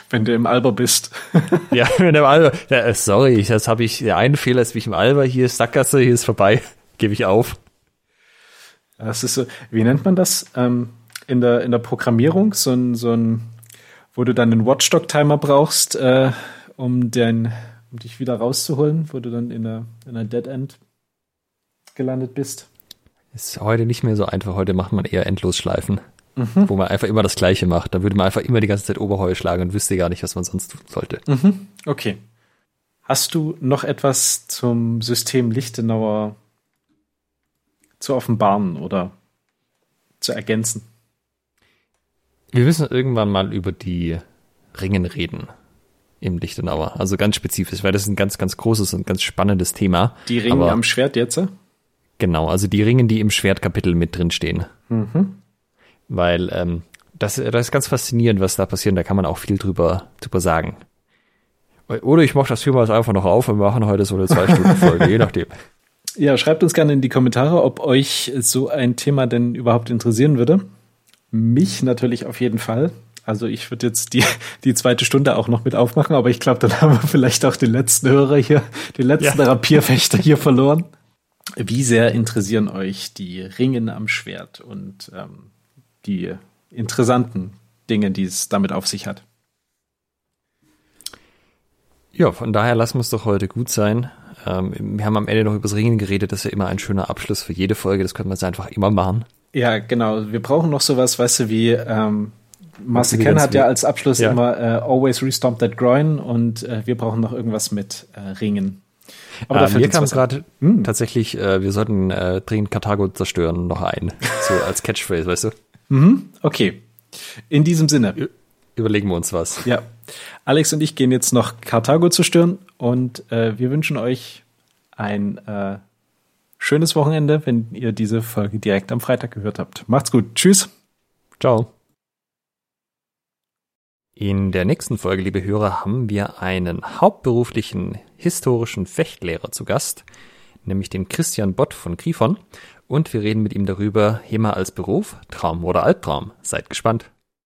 Wenn du im Alber bist. ja, wenn du im Alber. Ja, äh, sorry, das habe ich. Der eine Fehler ist wie ich im Alber. Hier ist Sackgasse, hier ist vorbei. Gebe ich auf. Das ist so. Wie nennt man das ähm, in der in der Programmierung? So ein so ein, wo du dann einen Watchdog-Timer brauchst, äh, um den um dich wieder rauszuholen, wo du dann in der in der Dead End gelandet bist. Ist heute nicht mehr so einfach. Heute macht man eher Endlosschleifen, mhm. wo man einfach immer das Gleiche macht. Da würde man einfach immer die ganze Zeit Oberheu schlagen und wüsste gar nicht, was man sonst tun sollte. Mhm. Okay. Hast du noch etwas zum System Lichtenauer zu offenbaren oder zu ergänzen? Wir müssen irgendwann mal über die Ringen reden im Lichtenauer. Also ganz spezifisch, weil das ist ein ganz, ganz großes und ganz spannendes Thema. Die Ringe am Schwert jetzt? Genau, also die Ringe, die im Schwertkapitel mit drin stehen. Mhm. Weil ähm, das, das ist ganz faszinierend, was da passiert. Da kann man auch viel drüber, drüber sagen. Oder ich mache das Thema einfach noch auf und wir machen heute so eine Zwei-Stunden-Folge, je nachdem. Ja, schreibt uns gerne in die Kommentare, ob euch so ein Thema denn überhaupt interessieren würde. Mich natürlich auf jeden Fall. Also ich würde jetzt die, die zweite Stunde auch noch mit aufmachen, aber ich glaube, dann haben wir vielleicht auch den letzten Hörer hier, den letzten ja. Rapierfechter hier verloren. Wie sehr interessieren euch die Ringen am Schwert und ähm, die interessanten Dinge, die es damit auf sich hat? Ja, von daher lassen wir es doch heute gut sein. Ähm, wir haben am Ende noch über das Ringen geredet, das ist ja immer ein schöner Abschluss für jede Folge, das können wir jetzt einfach immer machen. Ja, genau. Wir brauchen noch sowas, weißt du, wie ähm, Marcel Ken hat ja als Abschluss ja. immer äh, Always Restomp That Groin und äh, wir brauchen noch irgendwas mit äh, Ringen. Aber äh, mir kam gerade hm. tatsächlich, äh, wir sollten äh, dringend Karthago zerstören noch ein. So als Catchphrase, weißt du? Mhm. Okay. In diesem Sinne. Überlegen wir uns was. Ja. Alex und ich gehen jetzt noch Karthago zerstören und äh, wir wünschen euch ein äh, schönes Wochenende, wenn ihr diese Folge direkt am Freitag gehört habt. Macht's gut. Tschüss. Ciao. In der nächsten Folge, liebe Hörer, haben wir einen hauptberuflichen historischen Fechtlehrer zu Gast, nämlich den Christian Bott von Grifon. Und wir reden mit ihm darüber, HEMA als Beruf, Traum oder Albtraum. Seid gespannt.